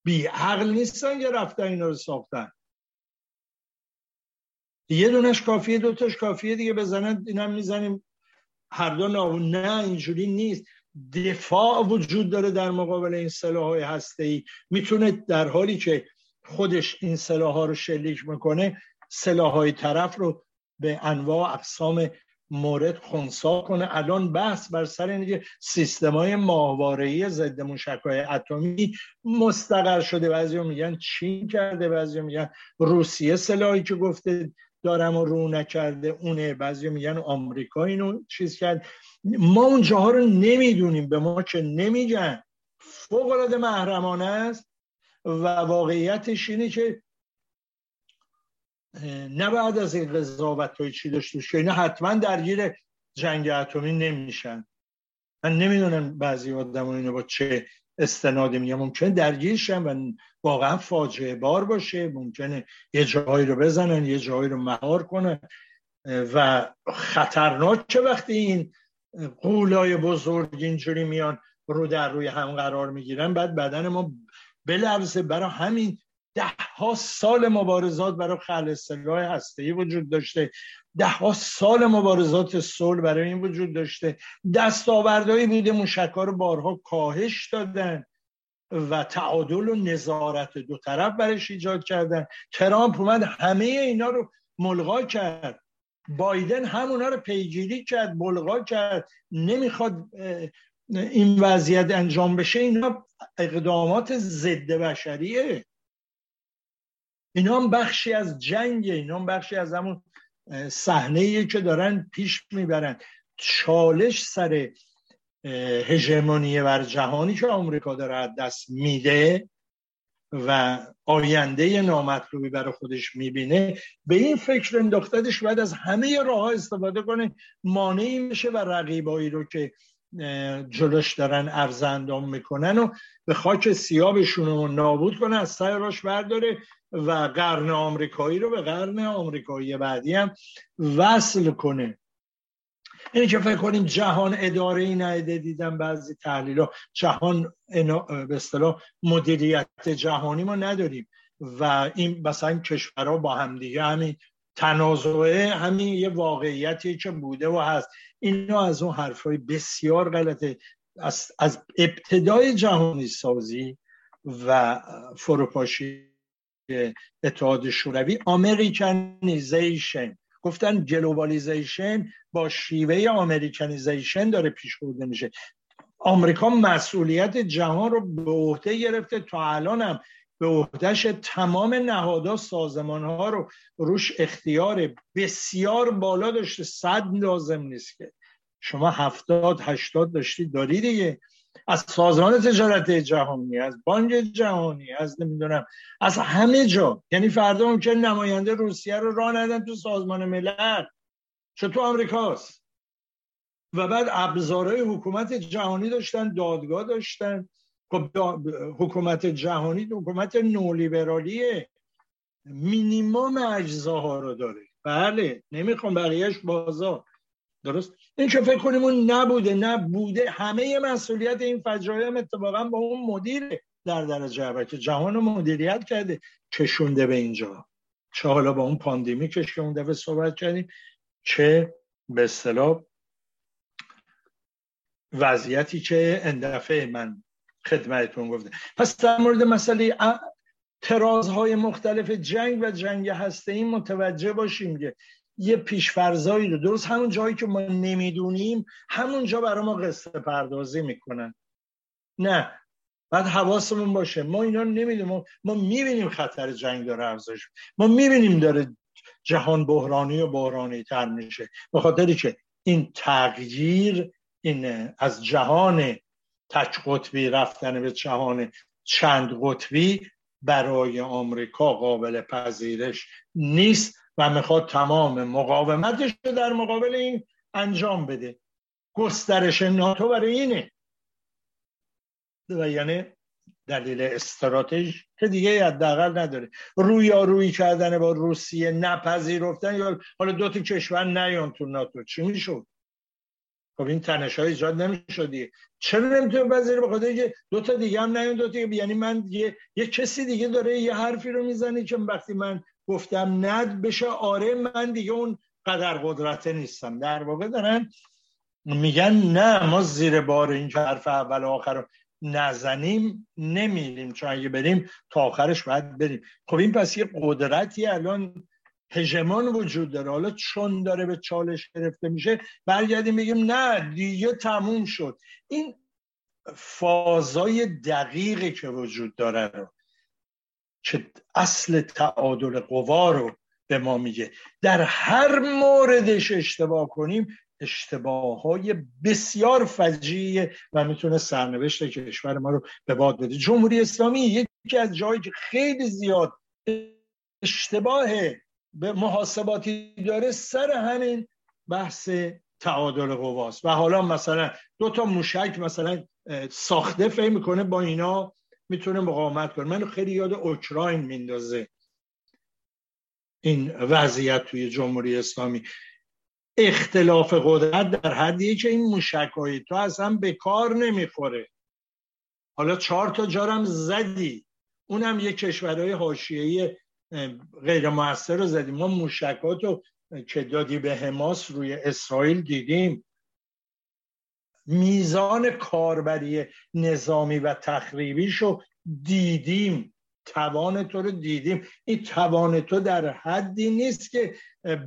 بی عقل نیستن که رفتن اینا رو ساختن. یه دونش کافیه دوتاش کافیه دیگه بزنن اینم می‌زنیم. هر دو نه اینجوری نیست. دفاع وجود داره در مقابل این سلاح های هسته ای می‌تونه در حالی که خودش این سلاح ها رو شلیک می‌کنه سلاح های طرف رو به انواع اقسام مورد خونسا کنه. الان بحث بر سر اینکه سیستم های ماهواره‌ای ضد موشک‌های اتمی مستقر شده. بعضی میگن چین کرده بعضی میگن روسیه سلاحی که گفته دارم رو نکرده اونه. بعضی میگن آمریکا اینو چیز کرد. ما اون جاها رو نمی‌دونیم. به ما که نمیگن. فوق العاده محرمانه است. و واقعیتش اینه که نه بعد از این قضاوت های چی داشته که اینا حتما درگیر جنگ اتمی نمیشن. من نمی‌دونم بعضی آدم اینو با چه استنادی میگم ممکنه درگیرشن و واقعا فاجعه بار باشه. ممکنه یه جایی رو بزنن یه جایی رو مهار کنن. و خطرناک وقتی این قولای بزرگ اینجوری میان رو در روی هم قرار می‌گیرن بعد بدن ما بلرزه برای همین ده ها سال مبارزات برای خلع سلاح هسته وجود داشته. ده ها سال مبارزات صلح برای این وجود داشته. دستاوردهایی بوده موشکا رو بارها کاهش دادن و تعادل و نظارت دو طرف برش ایجاد کردن. ترامپ اومد همه اینا رو ملغا کرد. بایدن همونا رو پیگیری کرد ملغا کرد. نمی‌خواد این وضعیت انجام بشه اینا اقدامات ضد بشریه. اینا هم بخشی از جنگ اینا هم بخشی از همون صحنه که دارن پیش می‌برن. چالش سر هژمونی بر جهانی که آمریکا داره از دست میده و آینده نامطلوبی برای خودش می‌بینه به این فکر انداختدش بعد از همه راه استفاده کنه. مانعی میشه و رقیبایی رو که جلوش دارن ارز اندام می‌کنن و به خاک سیابشون رو نابود کنه از سر راش برداره و قرن آمریکایی رو به قرن آمریکایی بعدی هم وصل کنه. اینی که فکر کنیم جهان اداره ای نهده دیدم بعضی تحلیل ها جهان به اصطلاح مدیریت جهانی ما نداریم و این مثلا کشورها با همدیگه همین تنازعه همین یه واقعیتی که بوده و هست. اینا از اون حرفای بسیار غلطه. از, از ابتدای جهانی سازی و فروپاشی اتحاد شوروی Americanization گفتن globalization با شیوه Americanization داره پیش برده میشه. آمریکا مسئولیت جهان رو به عهده گرفته. تا الان هم به عهدهش تمام نهادها سازمان ها رو روش اختیار بسیار بالا داشته. صد لازم نیست که. شما هفتاد هشتاد داشتید داری دیگه. از سازمان تجارت جهانی از بانک جهانی از نمی‌دونم از همه جا. یعنی فردا ممکن نماینده روسیه رو راه ندن تو سازمان ملل. چه تو آمریکاست. و بعد ابزارهای حکومت جهانی داشتن دادگاه داشتن. خب حکومت جهانی حکومت نولیبرالیه. مینیمم اجزاها رو داره. بله نمی‌خوام بقیهش بازار. درست؟ این که فکر کنیم اون نبوده نبوده همه مسئولیت این فجایع هم اتفاقا با اون مدیر در درجه اول که جهان رو مدیریت کرده کشونده به اینجا. چه حالا با اون پاندمیکش که اون دفعه صحبت کردیم چه به اصطلاح وضعیتی که اندفعه من خدمتتون گفته پس در مورد مسئله ترازهای مختلف جنگ و جنگ هسته این متوجه باشیم که یه پیشفرزایی رو درست همون جایی که ما نمی‌دونیم همونجا برای ما قصه پردازی می‌کنن. نه. بعد حواسمون باشه. ما اینا نمی‌دونیم. ما می‌بینیم خطر جنگ داره افزایش ما می‌بینیم داره جهان بحرانی و بحرانی تر میشه. به خاطری که این تغییر این از جهان تک قطبی رفتن به جهان چند قطبی برای آمریکا قابل پذیرش نیست و می‌خواد تمام مقاومتش رو در مقابل این انجام بده. گسترش ناتو برای اینه. و یعنی دلیل استراتژی که دیگه حداقل نداره. روی کردن با روسیه نپذیرفتن یا حالا دو تا کشور نیان تو ناتو. چی می‌شد؟ خب این تنش های ایجاد نمی‌شد چرا نمی‌تونه پذیره بخاطر که دو تا دیگه هم نیان دو تا یعنی من یه, یه کسی دیگه داره یه حرفی رو می‌زنه که وقتی من گفتم ند بشه آره من دیگه اون قدر قدرته نیستم. در واقع دارن میگن نه ما زیر بار این حرف اول و آخر رو نزنیم نمیریم. چون اگه بریم تا آخرش باید بریم. خب این پس یه قدرتی الان هژمان وجود داره. حالا چون داره به چالش گرفته میشه برگردیم بگیم نه دیگه تموم شد. این فازای دقیقی که وجود داره رو که اصل تعادل قوا رو به ما میگه. در هر موردش اشتباه کنیم اشتباه های بسیار فجیه و می‌تونه سرنوشت کشور ما رو به باد بده. جمهوری اسلامی یکی از جایی که خیلی زیاد اشتباه به محاسباتی داره سر همین بحث تعادل قواست و حالا مثلا دو تا موشک مثلا ساخته فکر می‌کنه با اینا می‌تونه مقاومت کنه. منو خیلی یاد اوکراین میندازه این وضعیت توی جمهوری اسلامی. اختلاف قدرت در حدیه که این موشکایی تو اصلا به کار نمی‌خوره. حالا چهار تا جارم زدی. اونم یه کشورهای حاشیه‌ای غیر موثر رو زدیم. ما موشکات رو که دادی به حماس روی اسرائیل دیدیم. میزان کاربری نظامی و تخریبیشو دیدیم. توان تو رو دیدیم. این توان تو در حدی نیست که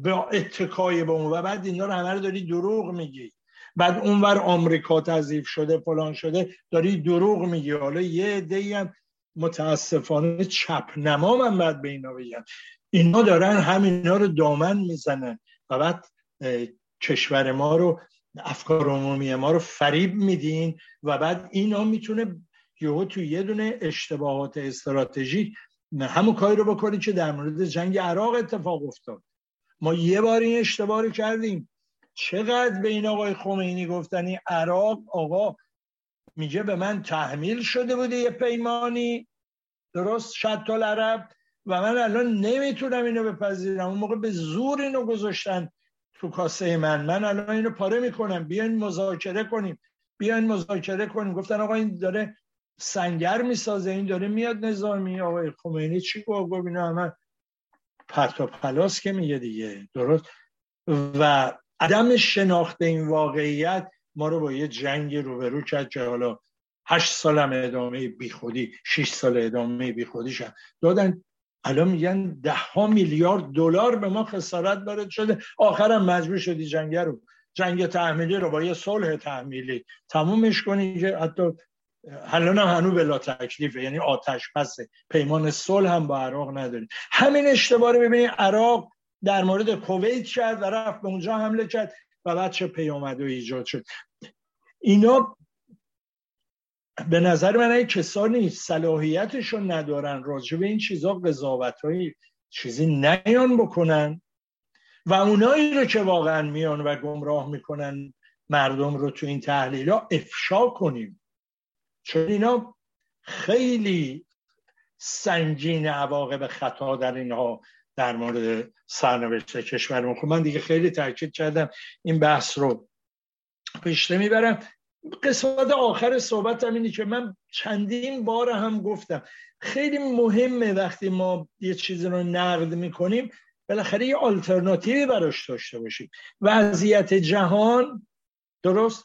با اتکای به اون و بعد اینا رو همه رو داری دروغ میگی. بعد اونور آمریکا تضیف شده فلان شده داری دروغ میگی. حالا یه هم متاسفانه چپ نما من بعد به اینا بگم. اینا دارن همینا رو دامن می‌زنن و بعد کشور ما رو افکار عمومی ما رو فریب میدین و بعد اینا می‌تونه یهو تو یه دونه اشتباهات استراتژیک همون کاری رو بکنید که در مورد جنگ عراق اتفاق افتاد. ما یه بار این اشتباه رو کردیم. چقدر به این آقای خمینی گفتنی عراق آقا میگه به من تحمیل شده بوده یه پیمانی. درست؟ شد عرب و من الان نمی‌تونم اینو بپذیرم. اون موقع به زور اینو گذاشتن تو کاسه من. من الان اینو پاره می‌کنم. بیاین مذاکره کنیم. بیاین مذاکره کنیم. گفتن آقا این داره سنگر می‌سازه. این داره میاد نظامی. آقای خمینی چی گفت؟ گفت اینا همه پرتا پلاس که میگه دیگه. درست؟ و عدم شناخت این واقعیت ما رو با یه جنگ روبرو کرد که حالا هشت سال هم ادامه بیخودی شیش سال ادامه بیخودی شد. دادن الان میگن ده ها میلیارد دلار به ما خسارت وارد شده. آخرم مجبور شدی جنگ رو جنگ تحمیلی رو با یه صلح تحمیلی تمومش کنی که حتی الان هم هنو بلا تکلیفه یعنی آتش پسه پیمان صلح هم با عراق نداریم. همین اشتباه رو ببینید عراق در مورد کویت کرد و رفت به اونجا حمله کرد. و بعد چه پیامد و ایجاد شد. اینا به نظر من این کسانی صلاحیتش رو ندارن راجع به این چیزا قضاوت های چیزی نیان بکنن و اونایی رو که واقعا میان و گمراه می‌کنن مردم رو تو این تحلیل ها افشا کنیم. چون اینا خیلی سنگین عواقب خطا در اینها در مورد سرنوشت کشور خب من دیگه خیلی تاکید کردم این بحث رو پیشته می‌برم. قسمت آخر صحبتم اینی که من چندین بار هم گفتم خیلی مهمه وقتی ما یه چیزی رو نقد می‌کنیم بالاخره یه آلترناتیوی براش داشته باشیم. وضعیت جهان درست؟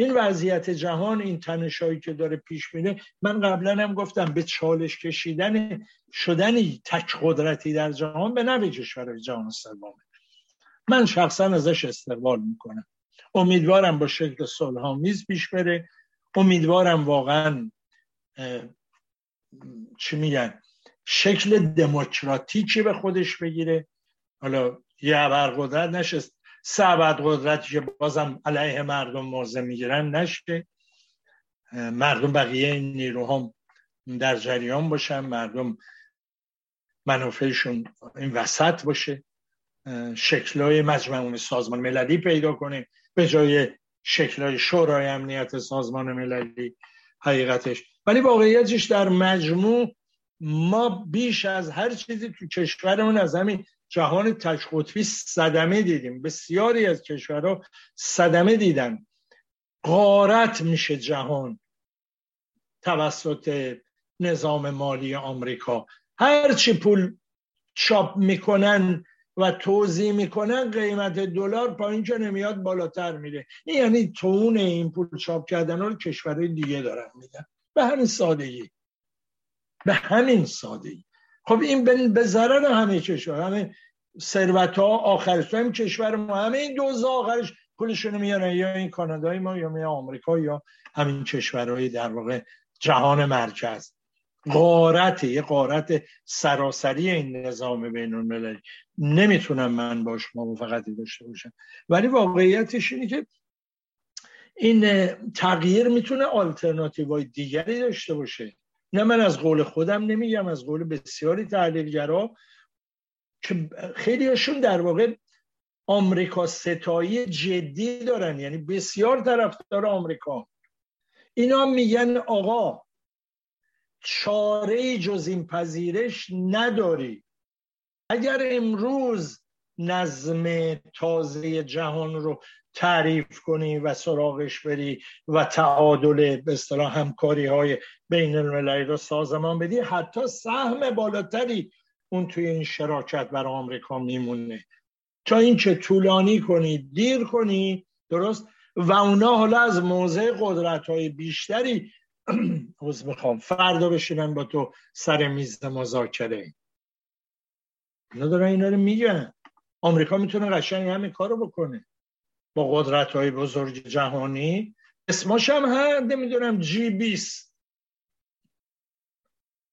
این وضعیت جهان این تنشایی که داره پیش میره من قبلا هم گفتم به چالش کشیدن شدنی تک قدرتی در جهان به نوی کشورهای جهان سومه. من شخصا ازش استقبال می‌کنم. امیدوارم با شکل صلحآمیز پیش بره. امیدوارم واقعا چی میگن شکل دموکراتیکی به خودش بگیره. حالا یه قدرت نشست. سه قدرتی که بازم علیه مردم موضع می‌گیرن نشه. مردم بقیه این نیروها در جریان باشن مردم منافعشون این وسط باشه. شکلهای مجمع سازمان مللی پیدا کنه. به جای شکلهای شورای امنیت سازمان مللی حقیقتش. ولی واقعیتش در مجموع ما بیش از هر چیزی تو کشورمون از همین جهان تشقطبی صدمه دیدیم. بسیاری از کشورها صدمه دیدن. قارت میشه جهان توسط نظام مالی آمریکا. هرچی پول چاپ می‌کنن و توضیح می‌کنن قیمت دلار پایین که نمیاد بالاتر میره. این یعنی تون این پول چاپ کردن رو کشورهای دیگه دارن میدن به همین سادگی. به همین سادگی. خب این به ضرر همه کشور همه ثروت ها آخرش هم کشور ما همه این دوز آخرش پولشون میارن. یا این کانادای ما یا می آمریکا یا همین کشورهای در واقع جهان مرکز. قارت یه قارت سراسری این نظام بین المللی نمی‌تونم من باش موافقتی داشته باشم. ولی واقعیتش اینه که این تغییر می‌تونه های دیگری داشته باشه. نه من از قول خودم نمیگم از قول بسیاری تحلیلگرا که خیلیشون در واقع آمریکا ستایی جدی دارن یعنی بسیار طرفدار آمریکا. اینا میگن آقا چاره جز این پذیرش نداری. اگر امروز نظم تازه جهان رو تعریف کنی و سراغش بری و تعادل به اصطلاح همکاری های بین المللی رو سازمان بدی. حتی سهم بالاتری اون توی این شراکت بر آمریکا میمونه. تا اینکه طولانی کنی دیر کنی درست؟ و اونا حالا از موضع قدرت های بیشتری از می‌خوام. فردا بشینن با تو سر میز مذاکره اینا دارن اینا رو میگن. آمریکا می‌تونه قشنگ همین کارو بکنه. با قدرت های بزرگ جهانی. اسماش هم هست نمی‌دونم جی بیست.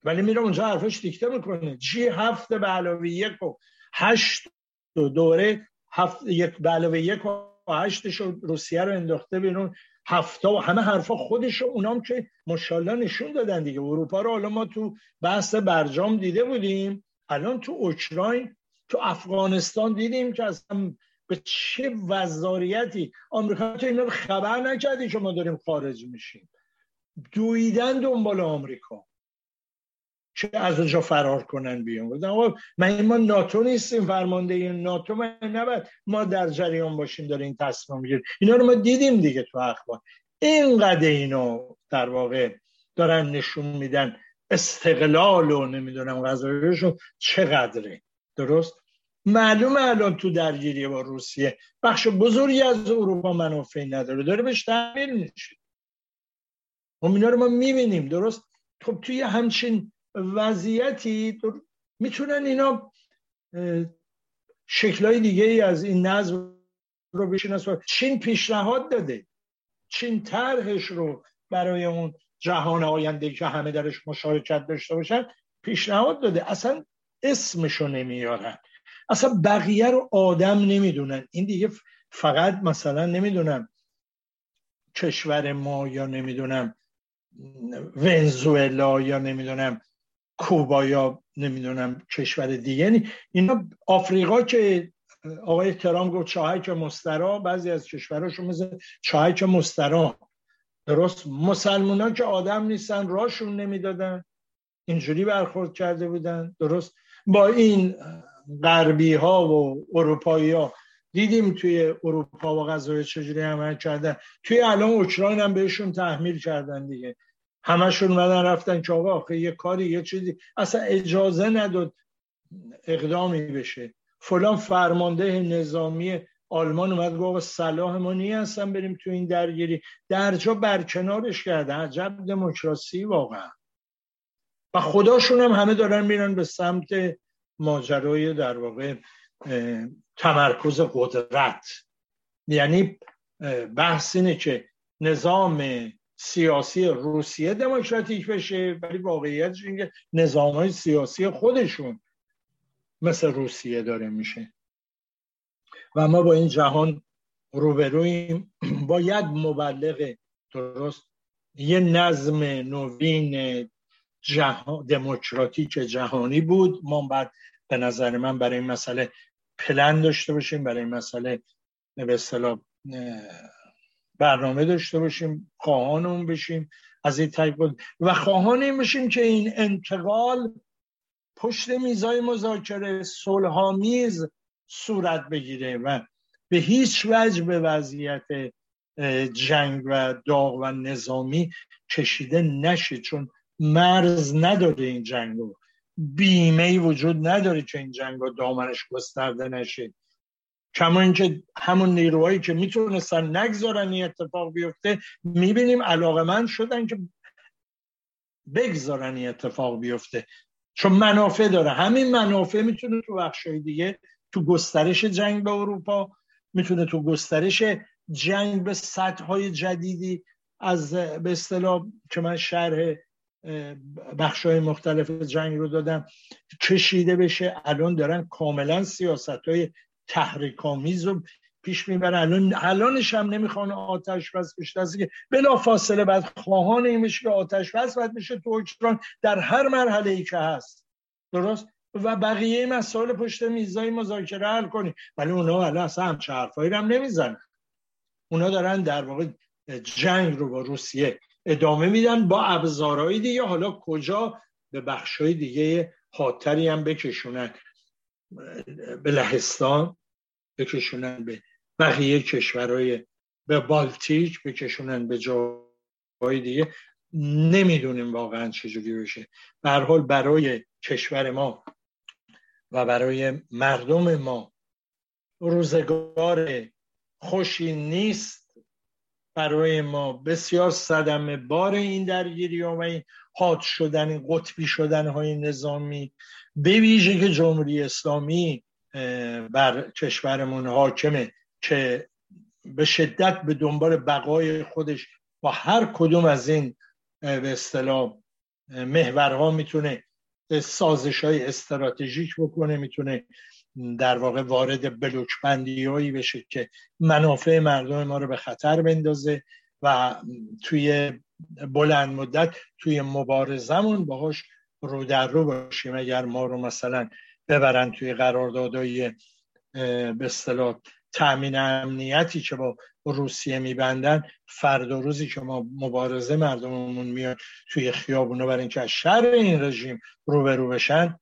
ولی میره اونجا حرفش دیکته می‌کنه. جی هفت به علاوه یک و هشت و دوره هفت یک به علاوه یک و هشتش روسیه رو انداخته بیرون. هفته و همه حرفا خودش اونام که مشالله نشون دادن دیگه. اروپا رو حالا ما تو بحث برجام دیده بودیم. الان تو اوکراین تو افغانستان دیدیم که اصلا به چه وزاریتی آمریکا تو اینا خبر نکردی که ما داریم خارج میشیم. دویدن دنبال آمریکا. چه از اونجا فرار کنن بیان. گفتن آقا من ما ناتو نیستیم فرمانده ناتو من نباید. ما در جریان باشیم داره این تصمیم می‌گیره. اینا رو ما دیدیم دیگه تو اخبار. اینقدر اینو در واقع دارن نشون میدن استقلال و نمی‌دونم غذایشون چقدره. درست؟ معلومه الان تو درگیری با روسیه. بخش بزرگی از اروپا منافعی نداره. داره بهش تحمیل میشه. و خب اینا رو ما می‌بینیم. درست؟ خب توی همچین وضعیتی می‌تونن اینا شکلهای دیگه ای از این نظم رو بشناسن. چین پیشنهاد داده. چین طرحش رو برای اون جهان آینده که همه درش مشارکت داشته باشن پیشنهاد داده. اصلا اسمشو نمیارن. اصلا بقیه رو آدم نمی‌دونن. این دیگه فقط مثلا نمی‌دونم کشور ما یا نمی‌دونم ونزوئلا یا نمی‌دونم کوبا یا نمی‌دونم کشور دیگه. یعنی اینا آفریقا که آقای ترام گفت چاهک مسترا بعضی از کشورهاشون مثل چاهک مسترا. درست؟ مسلمان که آدم نیستن راشون نمی‌دادن. اینجوری برخورد کرده بودن. درست؟ با این غربی ها و اروپایی ها دیدیم توی اروپا و غذای چجوری عمل کردن. توی الان اوکراین هم بهشون تحمیل کردن دیگه. همشون اومدن رفتن که آقا آخه یه کاری یه چیزی. اصلا اجازه نداد اقدامی بشه. فلان فرمانده نظامی آلمان اومد گفت صلاح ما هستن بریم تو این درگیری. درجا برکنارش کرده. عجب دموکراسی واقعا. و خداشون هم همه دارن میرن به سمت ماجرای در واقع تمرکز قدرت. یعنی بحث اینه که نظام سیاسی روسیه دموکراتیک بشه ولی واقعیت اینکه نظام های سیاسی خودشون مثل روسیه داره میشه. و ما با این جهان روبرویم باید مبلغ درست یه نظم نوین جهان دموکراتیک جهانی بود. ما بعد به نظر من برای این مسئله پلن داشته باشیم برای این مسئله به اصطلاح برنامه داشته باشیم خواهان اون بشیم. از این بود. و خواهان این بشیم که این انتقال پشت میزای مذاکره صلحآمیز صورت بگیره و به هیچ وجه به وضعیت جنگ و داغ و نظامی کشیده نشه. چون مرز نداره این جنگ رو بیمه وجود نداره که این جنگ رو دامنش گسترده نشه. کما اینکه همون نیروهایی که می‌تونستن نگذارن این اتفاق بیفته می‌بینیم علاقه من شدن که بگذارن این اتفاق بیفته. چون منافع داره. همین منافع می‌تونه تو بخشای دیگه تو گسترش جنگ به اروپا می‌تونه تو گسترش جنگ به سطح های جدیدی از به اصطلاح که من شرح بخش های مختلف جنگ رو دادم کشیده بشه الان دارن کاملا سیاست های تحریکامیز رو پیش می‌برن. الان الانش هم نمی‌خوان آتش بس بشه. که بلا فاصله بعد خواهان این میشه که آتش بس باید میشه تو اوکراین در هر مرحله ای که هست. درست؟ و بقیه مسائل پشت میزای مذاکره حل کنی. ولی اونا الان اصلا همچه حرفایی هم نمی‌زنن. اونا دارن در واقع جنگ رو با روسیه ادامه میدن با ابزارهای دیگه. حالا کجا به بخشای دیگه خاطری هم بکشونن؟ به لهستان بکشونن به بقیه کشورهای به بالتیک بکشونن به جای دیگه. نمی‌دونیم واقعا چجوری بشه. به حال برای کشور ما و برای مردم ما روزگار خوشی نیست. برای ما بسیار صدمه بار این درگیری و این حاد شدن قطبی شدن های نظامی به ویژه که جمهوری اسلامی بر کشورمون حاکمه که به شدت به دنبال بقای خودش با هر کدوم از این به اصطلاح محورها می‌تونه سازش های استراتژیک بکنه می‌تونه در واقع وارد بلوک هایی بشه که منافع مردم ما رو به خطر بندازه و توی بلند مدت توی مبارزمون باهاش رو در رو باشیم. اگر ما رو مثلا ببرن توی قراردادهای به اصطلاح تامین امنیتی که با روسیه میبندن فردا روزی که ما مبارزه مردممون میاد توی خیابونا برای اینکه از شر این رژیم روبرو بشن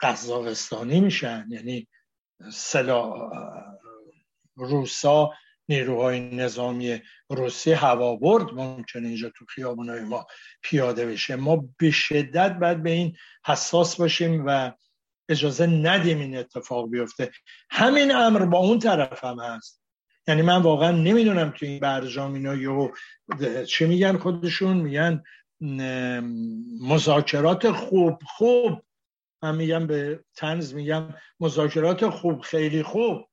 قزاقستانی میشن. یعنی سلا روسا نیروهای نظامی روسی هوا برد ممکنه اینجا تو خیابونای ما پیاده بشه. ما به شدت باید به این حساس باشیم و اجازه ندیم این اتفاق بیفته. همین امر با اون طرف هم هست. یعنی من واقعا نمی‌دونم تو این برجام اینا یهو چی میگن خودشون؟ میگن مذاکرات خوب خوب من میگم به تنز میگم مذاکرات خوب خیلی خوب.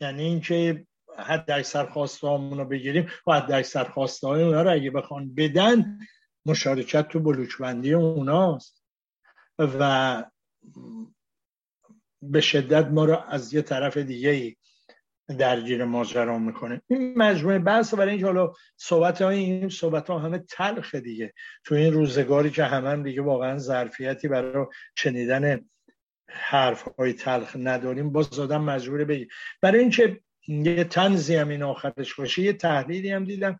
یعنی اینکه حد اکثر خواسته رو بگیریم و حد اکثر خواسته های اونا رو اگه بخوان بدن مشارکت تو بلوچبندی اوناست. و به شدت ما رو از یه طرف دیگه ای درگیر ماجرا می‌کنه. این مجموعه بحث برای اینکه حالا صحبت های این صحبت ها همه تلخ دیگه. تو این روزگاری که همه هم دیگه واقعا ظرفیتی برای چنیدن حرف های تلخ نداریم باز آدم مجبوره بگی برای اینکه یه تنزی هم این آخرش باشه یه تحلیلی هم دیدم.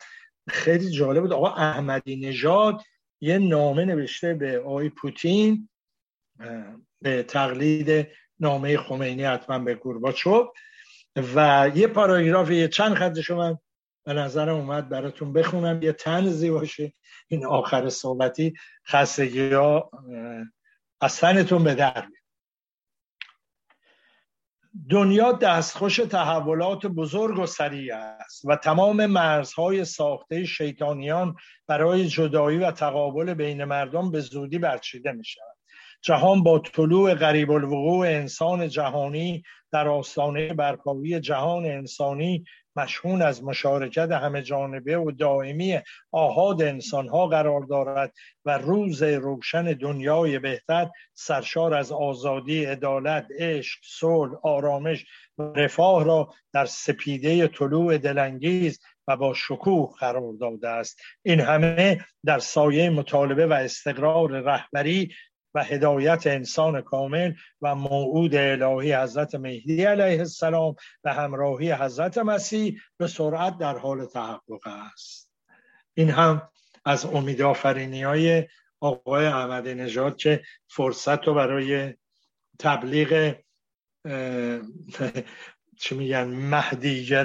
خیلی جالب بود. آقا احمدی نژاد یه نامه نوشته به آقای پوتین به تقلید نامه خمینی حتما به گورباچوف و یه پاراگراف یه چند خطش من به نظرم اومد براتون بخونم. یه تنزی باشه این آخر صحبتی خستگی ها از تنتون به در دنیا دستخوش تحولات بزرگ و سریع است و تمام مرزهای ساخته شیطانیان برای جدایی و تقابل بین مردم به زودی برچیده می شود جهان با طلوع غریب الوقوع انسان جهانی در آستانه برپایی جهان انسانی مشهون از مشارکت همه جانبه و دائمی آهاد انسانها قرار دارد و روز روشن دنیای بهتر سرشار از آزادی، عدالت، عشق، صلح، آرامش و رفاه را در سپیده طلوع دلانگیز و با شکوه قرار داده است. این همه در سایه مطالبه و استقرار رهبری و هدایت انسان کامل و موعود الهی حضرت مهدی علیه السلام و همراهی حضرت مسیح به سرعت در حال تحقق است. این هم از امیدآفرینی های آقای احمد نژاد که فرصت رو برای تبلیغ چی میگن مهدی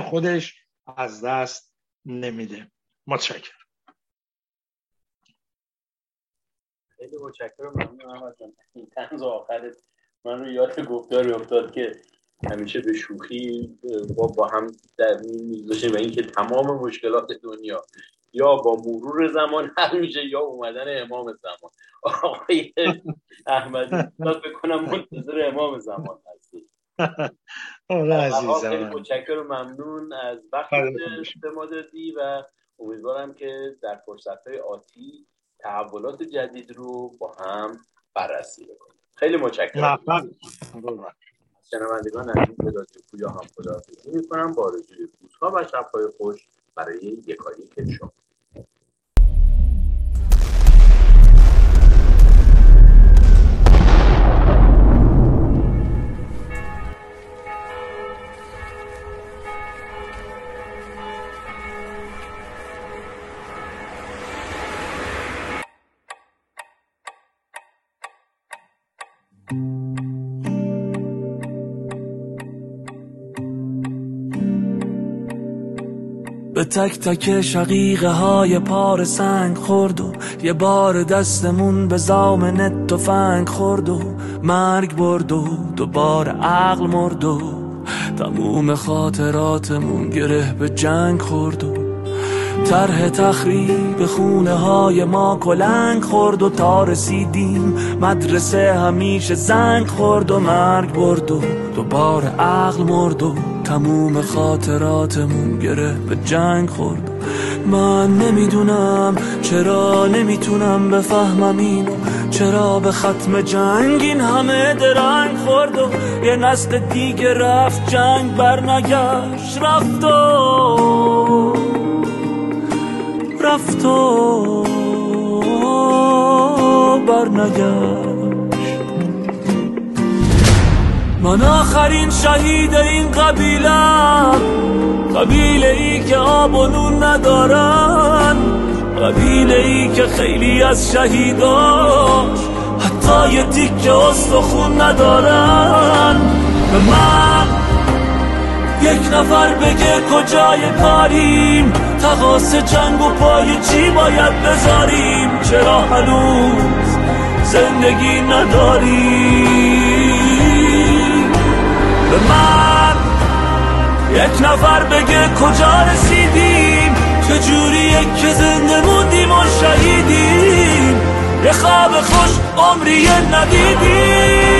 خودش از دست نمیده. متشکرم. خیلی متشکرم. ممنون این تنز آخرت من رو یاد گفتاری افتاد که همیشه به شوخی با, با هم در میگذاشیم و اینکه تمام مشکلات دنیا یا با مرور زمان حل میشه یا اومدن امام زمان. آقای احمدی بکنم منتظر امام زمان هستی. آره عزیزم خیلی متشکرم ممنون از وقتی به ما دادی و امیدوارم که در فرصت های آتی تحولات جدید رو با هم بررسی بکنیم. خیلی متشکرم. شنوندگان عزیز به رادیو پویا هم خداحافظی می‌کنم. با آرزوی روزها و شبهای خوش برای یکایی که شما. تک تک شقیقه های پار سنگ خورد و یه بار دستمون به زامن فنگ خورد و مرگ برد و دوباره عقل مرد و تموم خاطراتمون گره به جنگ خورد و طرح تخریب خونه های ما کلنگ خورد و تا رسیدیم مدرسه همیشه زنگ خورد و مرگ برد و دوباره عقل مرد و تموم خاطراتمون گره به جنگ خورد. من نمی‌دونم چرا نمی‌تونم بفهمم اینو. چرا به ختم جنگ این همه درنگ خورد و یه نسل دیگه رفت جنگ برنگشت. رفت و رفت و من آخرین شهید این قبیله. قبیله ای که آب و نون ندارن. قبیله ای که خیلی از شهیداش حتی یه تیک استخون ندارن. به من یک نفر بگه کجای کاریم. تقاس جنگ و پای چی باید بذاریم؟ چرا هنوز زندگی نداریم؟ به من. یک نفر بگه کجا رسیدیم؟ چجوریه که زنده موندیم و شهیدیم؟ یه خواب خوش عمری ندیدیم.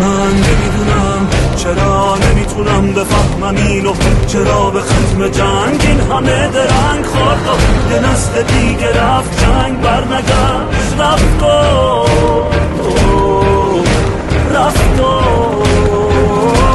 من نمی‌دونم چرا نمی‌تونم بفهمم اینو چرا به ختم جنگ این همه درنگ خورد یه نسل دیگه رفت جنگ برنگشت رفت los dos.